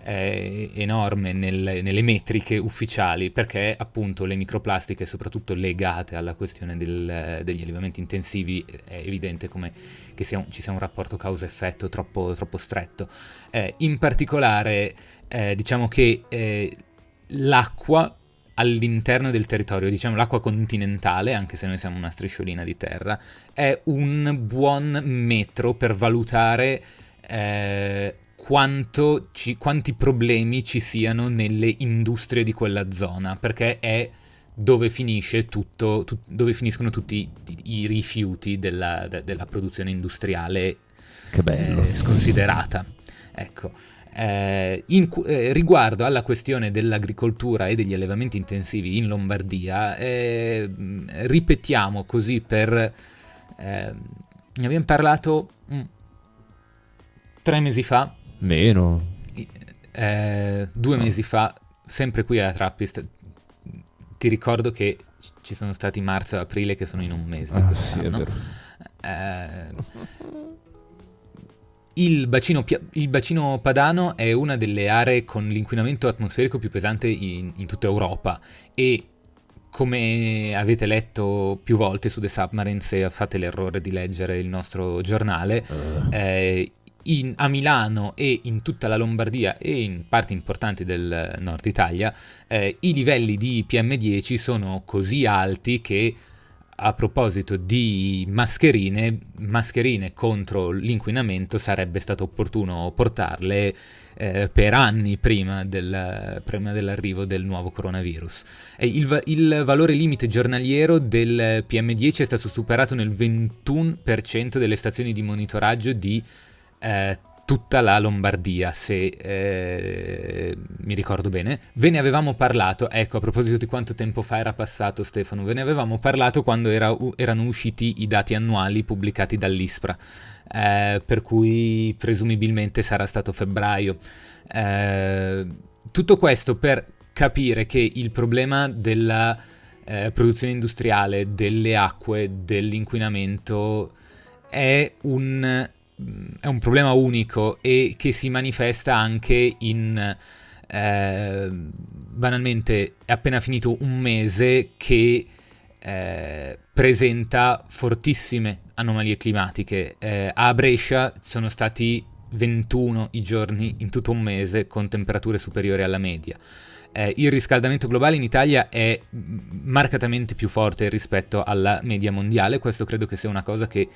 Speaker 2: Enorme nel- nelle metriche ufficiali perché appunto le microplastiche, soprattutto legate alla questione del- degli allevamenti intensivi, è evidente come che sia un- ci sia un rapporto causa-effetto troppo, troppo stretto. Eh, in particolare, eh, diciamo che eh, l'acqua all'interno del territorio, diciamo l'acqua continentale, anche se noi siamo una strisciolina di terra, è un buon metro per valutare eh, quanto ci- quanti problemi ci siano nelle industrie di quella zona, perché è dove finisce tutto, tut- dove finiscono tutti i, i rifiuti della, de- della produzione industriale
Speaker 1: Che bello.
Speaker 2: eh, sconsiderata. Ecco. Eh, in eh, riguardo alla questione dell'agricoltura e degli allevamenti intensivi in Lombardia, eh, mh, ripetiamo così per... eh, ne abbiamo parlato mm, tre mesi fa,
Speaker 1: Meno.
Speaker 2: eh, due mesi fa, sempre qui alla Trappist. Ti ricordo che ci sono stati marzo e aprile che sono in un mese.
Speaker 1: Ah, sì, è vero.
Speaker 2: Eh, il, bacino, il bacino padano è una delle aree con l'inquinamento atmosferico più pesante in, in tutta Europa e come avete letto più volte su The Submarine, se fate l'errore di leggere il nostro giornale, eh, in- a Milano e in tutta la Lombardia e in parti importanti del nord Italia eh, i livelli di PM10 sono così alti che a proposito di mascherine, mascherine contro l'inquinamento sarebbe stato opportuno portarle eh, per anni prima, del, prima, dell'arrivo del nuovo coronavirus. Il, il, valore limite giornaliero del PM10 è stato superato nel 21% delle stazioni di monitoraggio di eh, tutta la Lombardia, se eh, mi ricordo bene. Ve ne avevamo parlato, ecco, a proposito di quanto tempo fa era passato Stefano, ve ne avevamo parlato quando era, erano usciti i dati annuali pubblicati dall'ISPRA, eh, per cui presumibilmente sarà stato febbraio. Eh, tutto questo per capire che il problema della eh, produzione industriale, delle acque, dell'inquinamento è un è un problema unico e che si manifesta anche in eh, banalmente è appena finito un mese che eh, presenta fortissime anomalie climatiche. Eh, a Brescia sono stati 21 i giorni in tutto un mese con temperature superiori alla media. Eh, il riscaldamento globale in Italia è marcatamente più forte rispetto alla media mondiale, questo credo che sia una cosa che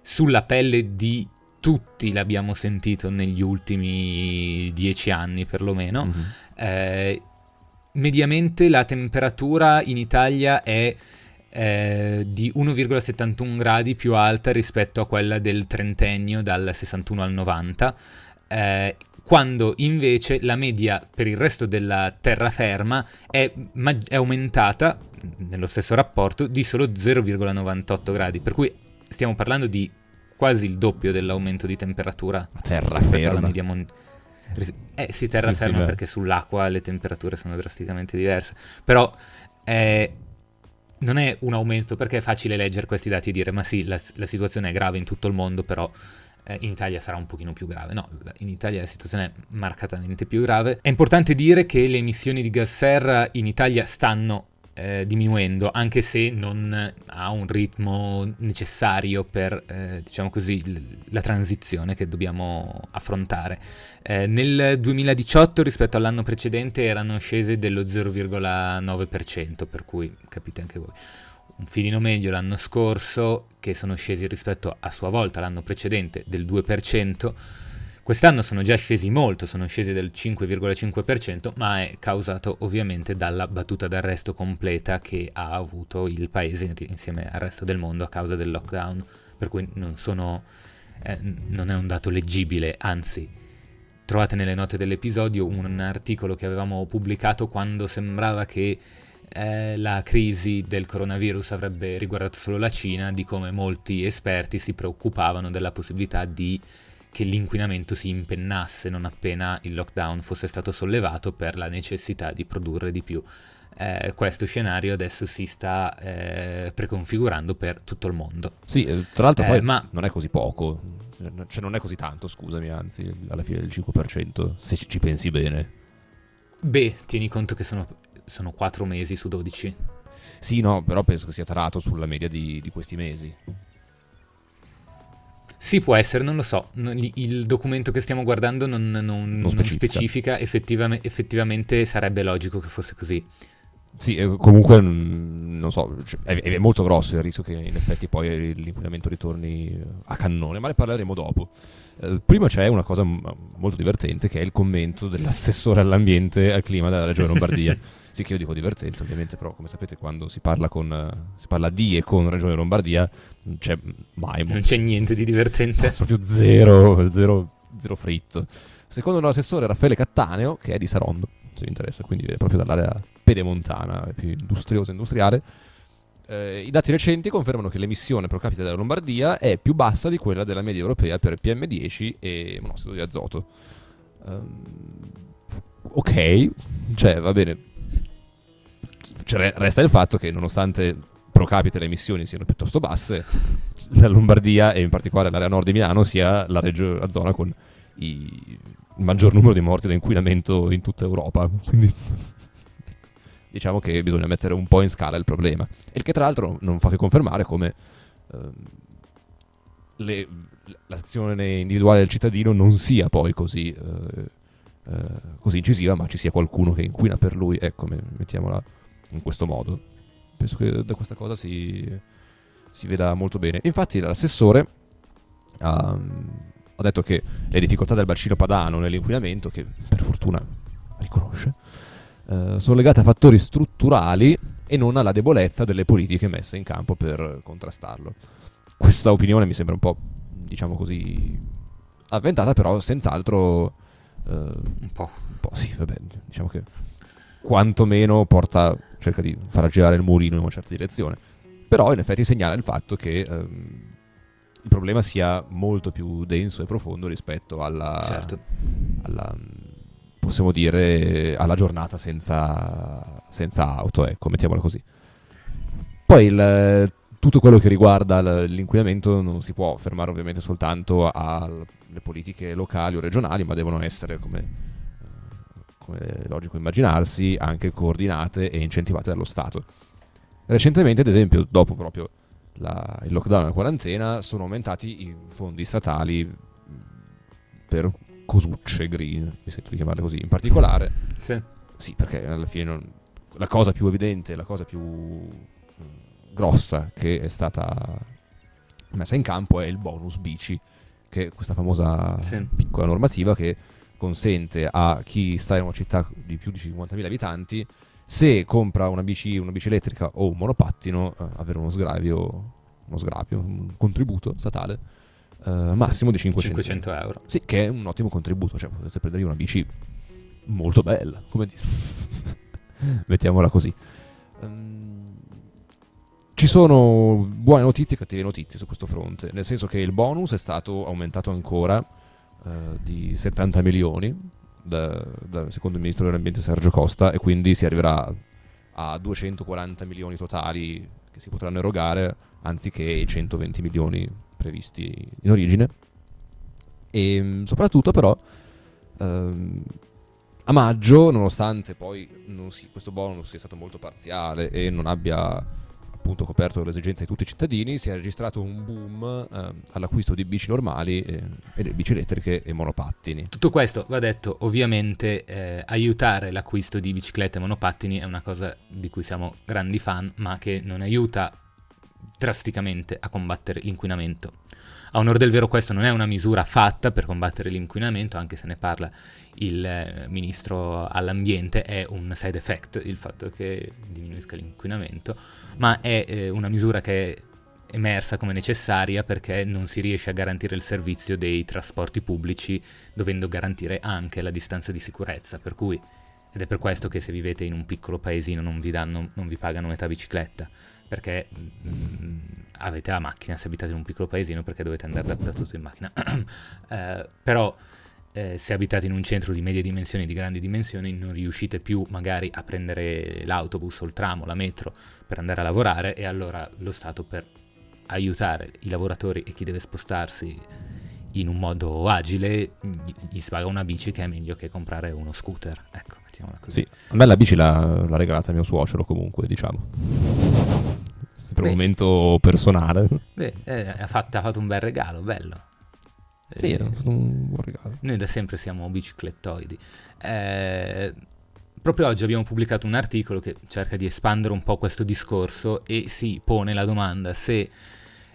Speaker 2: sulla pelle di tutti l'abbiamo sentito negli ultimi dieci anni perlomeno. Mm-hmm. Eh, mediamente la temperatura in Italia è eh, di 1,71 gradi più alta rispetto a quella del trentennio dal 61 al 90. Eh, quando invece la media per il resto della terraferma è, ma- è aumentata nello stesso rapporto di solo 0,98 gradi, per cui stiamo parlando di quasi il doppio dell'aumento di temperatura.
Speaker 1: Terraferma.
Speaker 2: Media mon- eh sì, terraferma sì, sì, perché sull'acqua le temperature sono drasticamente diverse. Però eh, non è un aumento perché è facile leggere questi dati e dire ma sì, la, la situazione è grave in tutto il mondo, però eh, in Italia sarà un pochino più grave. No, in Italia la situazione è marcatamente più grave. È importante dire che le emissioni di gas serra in Italia stanno eh, diminuendo, anche se non ha un ritmo necessario per, eh, diciamo così, la transizione che dobbiamo affrontare. Eh, nel 2018 rispetto all'anno precedente erano scese dello 0,9%, per cui capite anche voi. Un filino meglio l'anno scorso, che sono scesi rispetto a sua volta l'anno precedente del 2%, Quest'anno sono già scesi molto, sono scesi del 5,5%, ma è causato ovviamente dalla battuta d'arresto completa che ha avuto il paese insieme al resto del mondo a causa del lockdown, per cui non, sono, eh, non è un dato leggibile, anzi trovate nelle note dell'episodio un articolo che avevamo pubblicato quando sembrava che eh, la crisi del coronavirus avrebbe riguardato solo la Cina, di come molti esperti si preoccupavano della possibilità di che l'inquinamento si impennasse non appena il lockdown fosse stato sollevato per la necessità di produrre di più. Eh, questo scenario adesso si sta eh, preconfigurando per tutto il mondo.
Speaker 1: Sì, eh, tra l'altro poi eh, ma... non è così poco, cioè non è così tanto, scusami, anzi, alla fine del 5%, se ci pensi bene.
Speaker 2: Beh, tieni conto che sono, sono 4 mesi su 12.
Speaker 1: Sì, no, però penso che sia tarato sulla media di, di questi mesi.
Speaker 2: Sì, può essere, non lo so. Il documento che stiamo guardando non, non, non specifica, specifica effettivamente, effettivamente sarebbe logico che fosse così.
Speaker 1: Sì, comunque non so, cioè, è, è, molto grosso il rischio che in effetti poi l'inquinamento ritorni a cannone, ma ne parleremo dopo. Eh, prima c'è una cosa molto divertente che è il commento dell'assessore all'ambiente al clima della regione Lombardia. [laughs] sì, che io dico divertente, ovviamente, però come sapete quando si parla, con, si parla di e con regione Lombardia non c'è mai...
Speaker 2: Non c'è niente di divertente. [laughs]
Speaker 1: Proprio zero, zero, zero fritto. Secondo l'assessore Raffaele Cattaneo, che è di Saronno, se vi interessa, quindi è proprio dall'area pedemontana, più industriosa e industriale, eh, I dati recenti confermano che l'emissione pro capite della Lombardia è più bassa di quella della media europea per PM10 e monossido di azoto. Um, ok, cioè va bene. Cioè, resta il fatto che nonostante pro capite le emissioni siano piuttosto basse, la Lombardia e in particolare l'area nord di Milano sia la, regio- la zona con i, il maggior numero di morti da inquinamento in tutta Europa. Quindi diciamo che bisogna mettere un po' in scala il problema. Il che tra l'altro non fa che confermare come ehm, le- l'azione individuale del cittadino non sia poi così, eh, eh, così incisiva, ma ci sia qualcuno che inquina per lui, ecco, me- mettiamola in questo modo. Penso che da questa cosa si, si veda molto bene. Infatti l'assessore ha, ha detto che le difficoltà del bacino padano nell'inquinamento, che per fortuna riconosce, eh, sono legate a fattori strutturali e non alla debolezza delle politiche messe in campo per contrastarlo. Questa opinione mi sembra un po', diciamo così, avventata, però senz'altro... eh,
Speaker 2: Un po'.
Speaker 1: un po' sì, vabbè, diciamo che quantomeno porta, cerca di far girare il mulino in una certa direzione. Però in effetti segnala il fatto che ehm, il problema sia molto più denso e profondo rispetto alla,
Speaker 2: Certo.
Speaker 1: alla, possiamo dire, alla giornata senza, senza auto, ecco, mettiamola così. Poi il- tutto quello che riguarda l'inquinamento non si può fermare ovviamente soltanto alle politiche locali o regionali, ma devono essere, come, come è logico immaginarsi, anche coordinate e incentivate dallo Stato. Recentemente, ad esempio, dopo proprio la- il lockdown e la quarantena, sono aumentati i fondi statali per cosucce green, mi sento di chiamarle così, in particolare
Speaker 2: Sì.
Speaker 1: sì, perché alla fine non- la cosa più evidente, la cosa più mm, grossa che è stata messa in campo è il bonus bici, che è questa famosa
Speaker 2: Sì.
Speaker 1: piccola normativa che consente a chi sta in una città di più di 50.000 abitanti, se compra una bici, una bici elettrica o un monopattino, eh, avere uno sgravio, uno sgravio, un contributo statale eh, massimo di 500,
Speaker 2: 500 euro.
Speaker 1: sì, che è un ottimo contributo, cioè potete prendere una bici molto bella, come dire. [laughs] Mettiamola così. Ehm, ci sono buone notizie e cattive notizie su questo fronte, nel senso che il bonus è stato aumentato ancora eh, di 70 milioni, da- da- secondo il ministro dell'ambiente Sergio Costa, e quindi si arriverà a 240 milioni totali che si potranno erogare, anziché i 120 milioni previsti in origine. E mh, soprattutto però ehm, a maggio, nonostante poi non si- questo bonus sia stato molto parziale e non abbia appunto coperto le esigenze di tutti i cittadini, si è registrato un boom ehm, all'acquisto di bici normali e, e bici elettriche e monopattini.
Speaker 2: Tutto questo va detto, ovviamente eh, aiutare l'acquisto di biciclette e monopattini è una cosa di cui siamo grandi fan, ma che non aiuta drasticamente a combattere l'inquinamento. A onore del vero questo non è una misura fatta per combattere l'inquinamento, anche se ne parla il eh, ministro all'ambiente, è un side effect il fatto che diminuisca l'inquinamento, ma è eh, una misura che è emersa come necessaria perché non si riesce a garantire il servizio dei trasporti pubblici dovendo garantire anche la distanza di sicurezza, per cui ed è per questo che se vivete in un piccolo paesino non vi, danno, non vi pagano metà bicicletta, perché mm, avete la macchina se abitate in un piccolo paesino perché dovete andare dappertutto in macchina. [clears throat] Eh, però eh, se abitate in un centro di medie dimensioni, di grandi dimensioni, non riuscite più magari a prendere l'autobus o il tram o la metro per andare a lavorare e allora lo Stato per aiutare i lavoratori e chi deve spostarsi in un modo agile gli, si paga una bici che è meglio che comprare uno scooter. Ecco, mettiamola così.
Speaker 1: Sì, a me la bici l'ha, l'ha regalata mio suocero comunque, diciamo. Sempre un momento personale.
Speaker 2: Beh, eh, ha, fatto, ha fatto un bel regalo, bello.
Speaker 1: Sì, è stato un buon regalo.
Speaker 2: Noi da sempre siamo biciclettoidi. Eh, proprio oggi abbiamo pubblicato un articolo che cerca di espandere un po' questo discorso e si pone la domanda se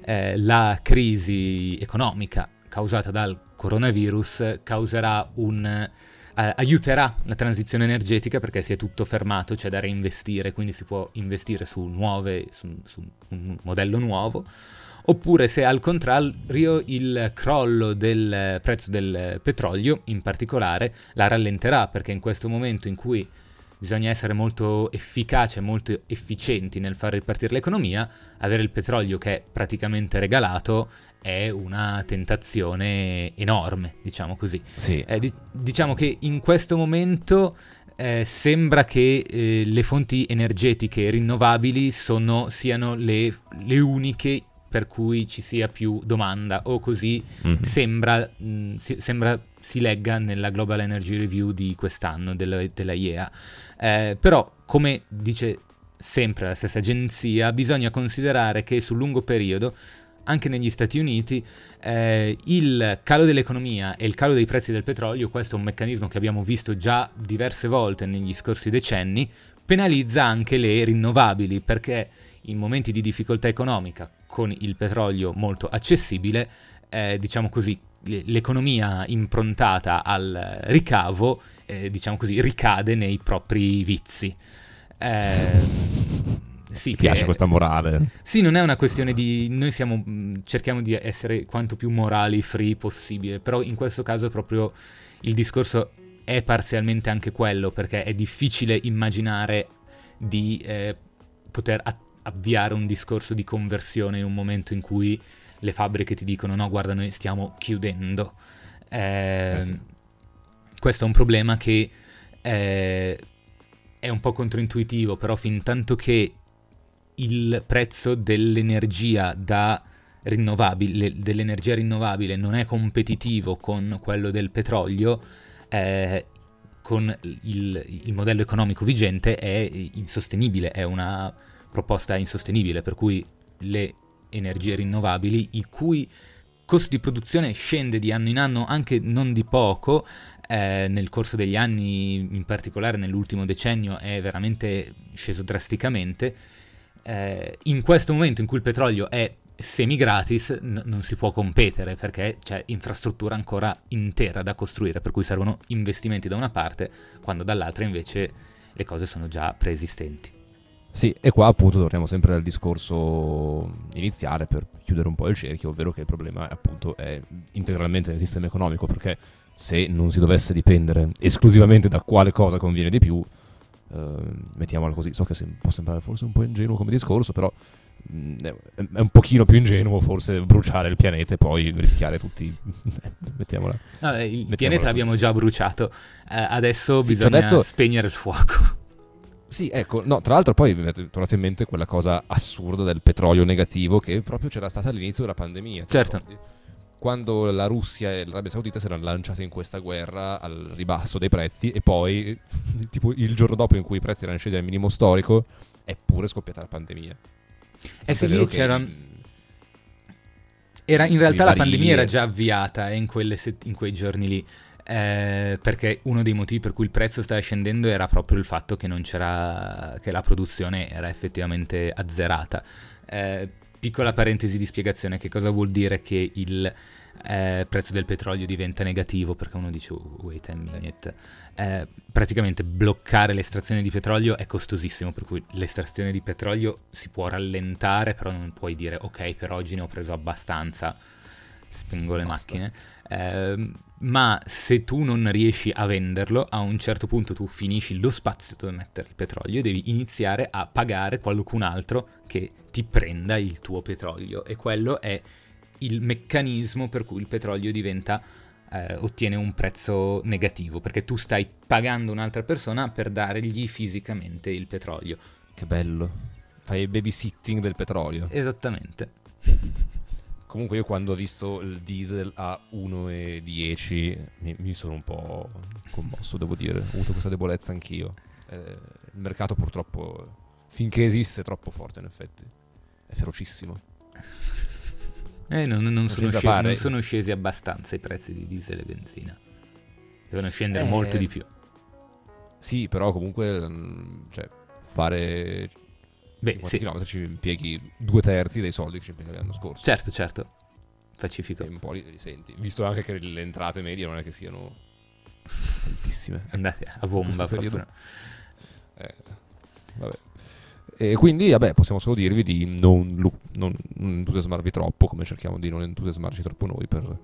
Speaker 2: eh, la crisi economica causata dal coronavirus causerà un... eh, aiuterà la transizione energetica perché si è tutto fermato, c'è da reinvestire, quindi si può investire su nuove, su, su un modello nuovo, oppure se al contrario il crollo del prezzo del petrolio in particolare la rallenterà perché in questo momento in cui bisogna essere molto efficaci e molto efficienti nel far ripartire l'economia, avere il petrolio che è praticamente regalato è una tentazione enorme, diciamo così.
Speaker 1: Sì.
Speaker 2: Eh, di- diciamo che in questo momento eh, sembra che eh, le fonti energetiche rinnovabili sono- siano le, le uniche per cui ci sia più domanda, o così
Speaker 1: Mhm.
Speaker 2: sembra, mh, si, sembra si legga nella Global Energy Review di quest'anno della, della IEA. Eh, però, come dice sempre la stessa agenzia, bisogna considerare che sul lungo periodo anche negli Stati Uniti eh, il calo dell'economia e il calo dei prezzi del petrolio, questo è un meccanismo che abbiamo visto già diverse volte negli scorsi decenni, penalizza anche le rinnovabili perché in momenti di difficoltà economica con il petrolio molto accessibile, eh, diciamo così, l'economia improntata al ricavo, eh, diciamo così, ricade nei propri vizi. Eh, sì,
Speaker 1: Mi piace
Speaker 2: che-
Speaker 1: questa morale.
Speaker 2: sì, non è una questione di... Noi siamo, mh, cerchiamo di essere quanto più morali, free possibile, però in questo caso proprio il discorso è parzialmente anche quello, perché è difficile immaginare di eh, poter a- avviare un discorso di conversione in un momento in cui le fabbriche ti dicono no, guarda, noi stiamo chiudendo. Eh,
Speaker 1: Eh sì.
Speaker 2: Questo è un problema che eh, è un po' controintuitivo, però fin tanto che il prezzo dell'energia da rinnovabile, dell'energia rinnovabile non è competitivo con quello del petrolio, eh, con il, il modello economico vigente è insostenibile, è una proposta insostenibile, per cui le energie rinnovabili, i cui costo di produzione scende di anno in anno anche non di poco, eh, nel corso degli anni, in particolare nell'ultimo decennio, è veramente sceso drasticamente. Eh, in questo momento in cui il petrolio è semi gratis, n- non si può competere perché c'è infrastruttura ancora intera da costruire, per cui servono investimenti da una parte, quando dall'altra invece le cose sono già preesistenti.
Speaker 1: Sì, e qua appunto torniamo sempre al discorso iniziale per chiudere un po' il cerchio, ovvero che il problema appunto è integralmente nel sistema economico, perché se non si dovesse dipendere esclusivamente da quale cosa conviene di più, eh, mettiamola così, so che può sembrare forse un po' ingenuo come discorso, però mh, è, un pochino più ingenuo forse bruciare il pianeta e poi rischiare tutti, [laughs] mettiamola.
Speaker 2: No, eh, il
Speaker 1: Mettiamola
Speaker 2: pianeta
Speaker 1: così.
Speaker 2: l'abbiamo già bruciato, eh, adesso
Speaker 1: Sì,
Speaker 2: bisogna
Speaker 1: detto-
Speaker 2: spegnere il fuoco.
Speaker 1: Sì, ecco, no, tra l'altro poi mi è tornata in mente quella cosa assurda del petrolio negativo che proprio c'era stata all'inizio della pandemia.
Speaker 2: Certo.
Speaker 1: ricordi? Quando la Russia e l'Arabia Saudita si erano lanciate in questa guerra al ribasso dei prezzi e poi, [laughs] tipo il giorno dopo in cui i prezzi erano scesi al minimo storico, è pure scoppiata la pandemia.
Speaker 2: Eh sì, lì c'era- Era, in realtà la pandemia era già avviata eh, in, sett- in quei giorni lì, eh, perché uno dei motivi per cui il prezzo stava scendendo era proprio il fatto che non c'era, che la produzione era effettivamente azzerata. Eh, piccola parentesi di spiegazione, che cosa vuol dire che il eh, prezzo del petrolio diventa negativo? Perché uno dice, "Oh, wait a minute. Eh, praticamente bloccare l'estrazione di petrolio è costosissimo, per cui l'estrazione di petrolio si può rallentare, però non puoi dire ok, per oggi ne ho preso abbastanza, spingo le
Speaker 1: Basta.
Speaker 2: macchine. Ma se tu non riesci a venderlo, a un certo punto tu finisci lo spazio dove mettere il petrolio e devi iniziare a pagare qualcun altro che ti prenda il tuo petrolio. E quello è il meccanismo per cui il petrolio diventa eh, ottiene un prezzo negativo, perché tu stai pagando un'altra persona per dargli fisicamente il petrolio.
Speaker 1: Che bello. Fai il babysitting del petrolio.
Speaker 2: Esattamente.
Speaker 1: Comunque io quando ho visto il diesel a 1,10 mi, mi sono un po' commosso, devo dire. Ho avuto questa debolezza anch'io. Eh, il mercato purtroppo, finché esiste, è troppo forte in effetti. È ferocissimo.
Speaker 2: Eh, non, non sono
Speaker 1: da
Speaker 2: sce-
Speaker 1: fare.
Speaker 2: non sono scesi abbastanza i prezzi di diesel e benzina. Devono scendere
Speaker 1: Eh,
Speaker 2: molto di più.
Speaker 1: Sì, però comunque mm, cioè, fare
Speaker 2: Beh,
Speaker 1: 50
Speaker 2: sì,
Speaker 1: km ci impieghi due terzi dei soldi che ci impiegavi l'anno scorso.
Speaker 2: certo, certo. Pacifico.
Speaker 1: E un po' li, li senti. Visto anche che le entrate medie non è che siano altissime.
Speaker 2: Andate a bomba proprio.
Speaker 1: Eh, vabbè. E quindi, vabbè, possiamo solo dirvi di non, non- non entusiasmarvi troppo, come cerchiamo di non entusiasmarci troppo noi per,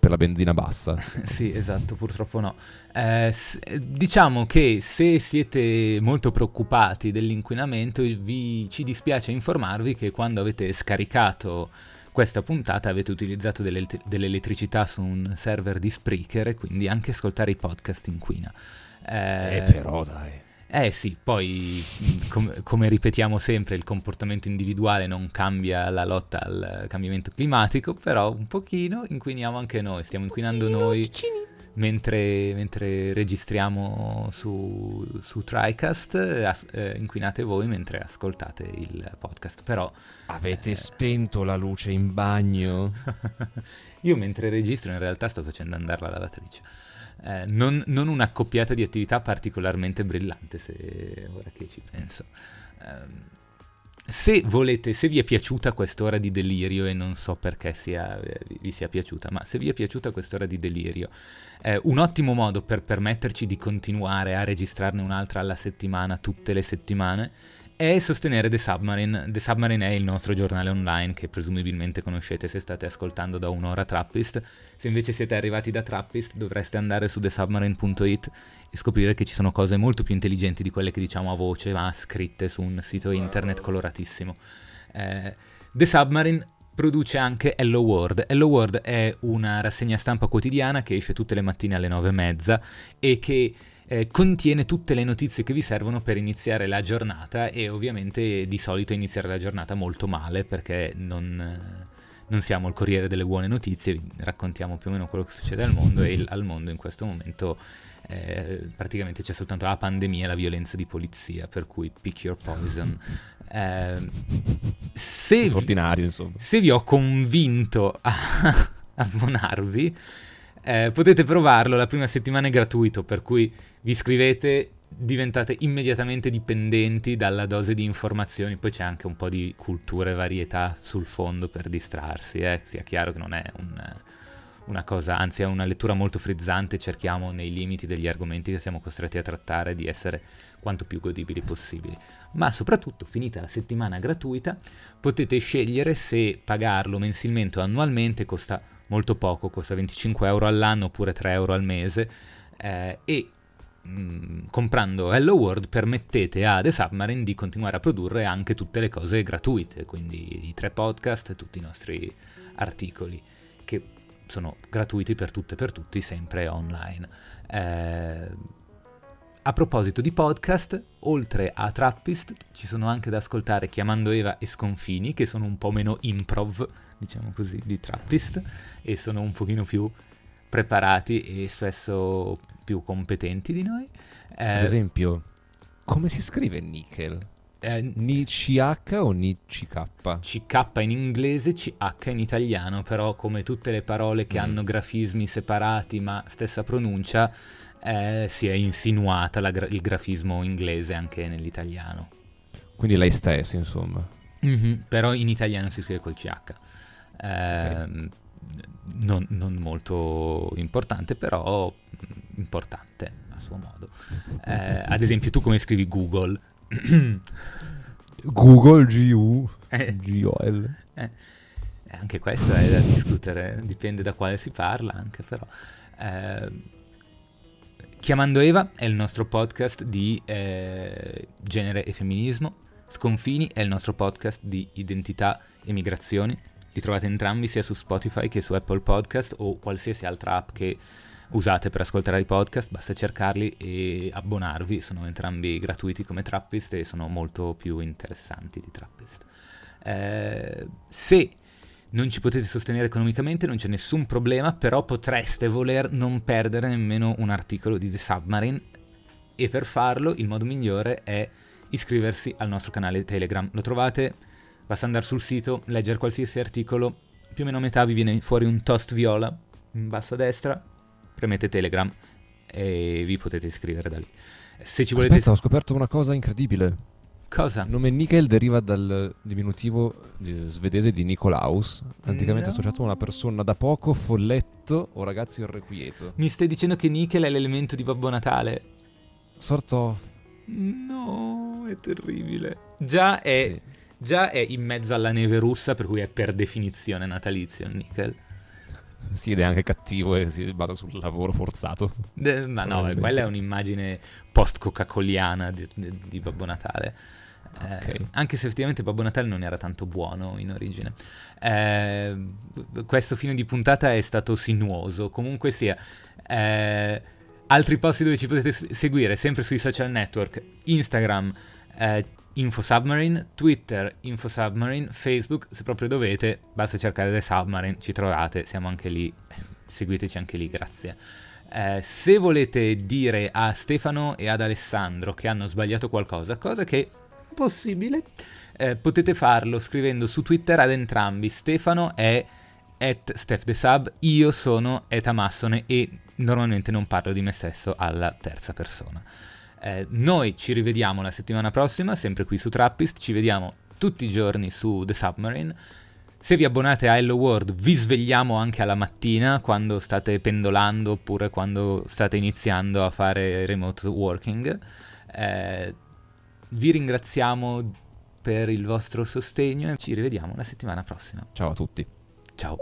Speaker 1: per la benzina bassa. [laughs]
Speaker 2: Sì, esatto, purtroppo no. Eh, s- diciamo che se siete molto preoccupati dell'inquinamento, vi, ci dispiace informarvi che quando avete scaricato questa puntata avete utilizzato delle- dell'elettricità su un server di Spreaker e quindi anche ascoltare i podcast inquina. Eh,
Speaker 1: Eh, però, dai.
Speaker 2: Eh sì, poi mh, com- come ripetiamo sempre, il comportamento individuale non cambia la lotta al cambiamento climatico, però un pochino inquiniamo anche noi, stiamo inquinando noi mentre, mentre registriamo su, su TriCast, eh, as- eh, inquinate voi mentre ascoltate il podcast. Però
Speaker 1: Avete spento la luce in bagno? [laughs]
Speaker 2: io mentre registro in realtà sto facendo andare la lavatrice. Eh, non, non un'accoppiata di attività particolarmente brillante, se ora che ci penso. Ehm, se volete, se vi è piaciuta quest'ora di delirio, e non so perché sia, eh, vi sia piaciuta, ma se vi è piaciuta quest'ora di delirio, eh, un ottimo modo per permetterci di continuare a registrarne un'altra alla settimana, tutte le settimane, è sostenere The Submarine. The Submarine è il nostro giornale online che presumibilmente conoscete se state ascoltando da un'ora Trappist. Se invece siete arrivati da Trappist dovreste andare su thesubmarine.it e scoprire che ci sono cose molto più intelligenti di quelle che diciamo a voce, ma scritte su un sito internet coloratissimo. Eh, The Submarine produce anche Hello World. Hello World è una rassegna stampa quotidiana che esce tutte le mattine alle nove e mezza e che eh, contiene tutte le notizie che vi servono per iniziare la giornata e ovviamente di solito iniziare la giornata molto male perché non, eh, non siamo il corriere delle buone notizie, raccontiamo più o meno quello che succede al mondo e il- al mondo in questo momento eh, praticamente c'è soltanto la pandemia e la violenza di polizia, per cui pick your poison. [laughs] Eh, se, vi- se vi ho convinto a [laughs] abbonarvi, eh, potete provarlo, la prima settimana è gratuito, per cui vi iscrivete, diventate immediatamente dipendenti dalla dose di informazioni, poi c'è anche un po' di cultura e varietà sul fondo per distrarsi, eh. sia chiaro che non è un- una cosa, anzi è una lettura molto frizzante, cerchiamo nei limiti degli argomenti che siamo costretti a trattare di essere quanto più godibili possibili. Ma soprattutto, finita la settimana gratuita, potete scegliere se pagarlo mensilmente o annualmente, costa molto poco, costa 25 euro all'anno oppure 3 euro al mese eh, e mm, comprando Hello World permettete a The Submarine di continuare a produrre anche tutte le cose gratuite, quindi i tre podcast e tutti i nostri articoli che sono gratuiti per tutte e per tutti, sempre online. Eh, a proposito di podcast, oltre a Trappist, ci sono anche da ascoltare Chiamando Eva e Sconfini, che sono un po' meno improv, diciamo così, di Trappist, e sono un pochino più preparati e spesso più competenti di noi. Eh,
Speaker 1: Ad esempio, come si scrive nickel?
Speaker 2: eh,
Speaker 1: Ni CH o ni CK?
Speaker 2: CK in inglese, CH in italiano, però come tutte le parole che
Speaker 1: Mm.
Speaker 2: hanno grafismi separati ma stessa pronuncia, eh, si è insinuata gra- il grafismo inglese anche nell'italiano.
Speaker 1: Quindi lei stessa, insomma.
Speaker 2: Mhm, Però in italiano si scrive col CH. Ehm, non, non molto importante, però importante a suo modo. Eh, ad esempio, tu come scrivi Google?
Speaker 1: Google GU
Speaker 2: Eh,
Speaker 1: GOL.
Speaker 2: Eh, anche questo è da discutere, dipende da quale si parla, anche però. Eh, Chiamando Eva è il nostro podcast di eh, genere e femminismo. Sconfini è il nostro podcast di identità e migrazioni. Li trovate entrambi sia su Spotify che su Apple Podcast o qualsiasi altra app che usate per ascoltare i podcast. Basta cercarli e abbonarvi. Sono entrambi gratuiti come Trappist e sono molto più interessanti di Trappist. Eh, se non ci potete sostenere economicamente, non c'è nessun problema, però potreste voler non perdere nemmeno un articolo di The Submarine e per farlo il modo migliore è iscriversi al nostro canale Telegram. Lo trovate, basta andare sul sito, leggere qualsiasi articolo, più o meno a metà vi viene fuori un toast viola in basso a destra, premete Telegram e vi potete iscrivere da lì. Se ci volete...
Speaker 1: Ho scoperto una cosa incredibile.
Speaker 2: Cosa?
Speaker 1: Il nome Nickel deriva dal diminutivo eh, svedese di Nicolaus, anticamente
Speaker 2: No.
Speaker 1: associato a una persona da poco, folletto o ragazzo irrequieto.
Speaker 2: Mi stai dicendo che Nickel è l'elemento di Babbo Natale?
Speaker 1: Sort of.
Speaker 2: No, è terribile. Già è,
Speaker 1: Sì.
Speaker 2: già è in mezzo alla neve russa, per cui è per definizione natalizio il nickel.
Speaker 1: Sì, ed è anche cattivo e si basa sul lavoro forzato.
Speaker 2: De- ma no, quella è un'immagine post-Coca-Coliana di, di- di Babbo Natale. Eh,
Speaker 1: Ok.
Speaker 2: Anche se effettivamente Babbo Natale non era tanto buono in origine. Eh, questo fine di puntata è stato sinuoso. Comunque sia, eh, altri posti dove ci potete s- seguire, sempre sui social network, Instagram, eh, InfoSubmarine, Twitter, InfoSubmarine, Facebook, se proprio dovete, basta cercare The Submarine, ci trovate, siamo anche lì, seguiteci anche lì, grazie. Eh, se volete dire a Stefano e ad Alessandro che hanno sbagliato qualcosa, cosa che possibile, eh, potete farlo scrivendo su Twitter ad entrambi. Stefano è at StephTheSub, io sono Etamassone e normalmente non parlo di me stesso alla terza persona. Eh, noi ci rivediamo la settimana prossima, sempre qui su Trappist, ci vediamo tutti i giorni su The Submarine. Se vi abbonate a Hello World vi svegliamo anche alla mattina quando state pendolando oppure quando state iniziando a fare remote working. Eh, vi ringraziamo per il vostro sostegno e ci rivediamo la settimana prossima.
Speaker 1: Ciao a tutti.
Speaker 2: Ciao.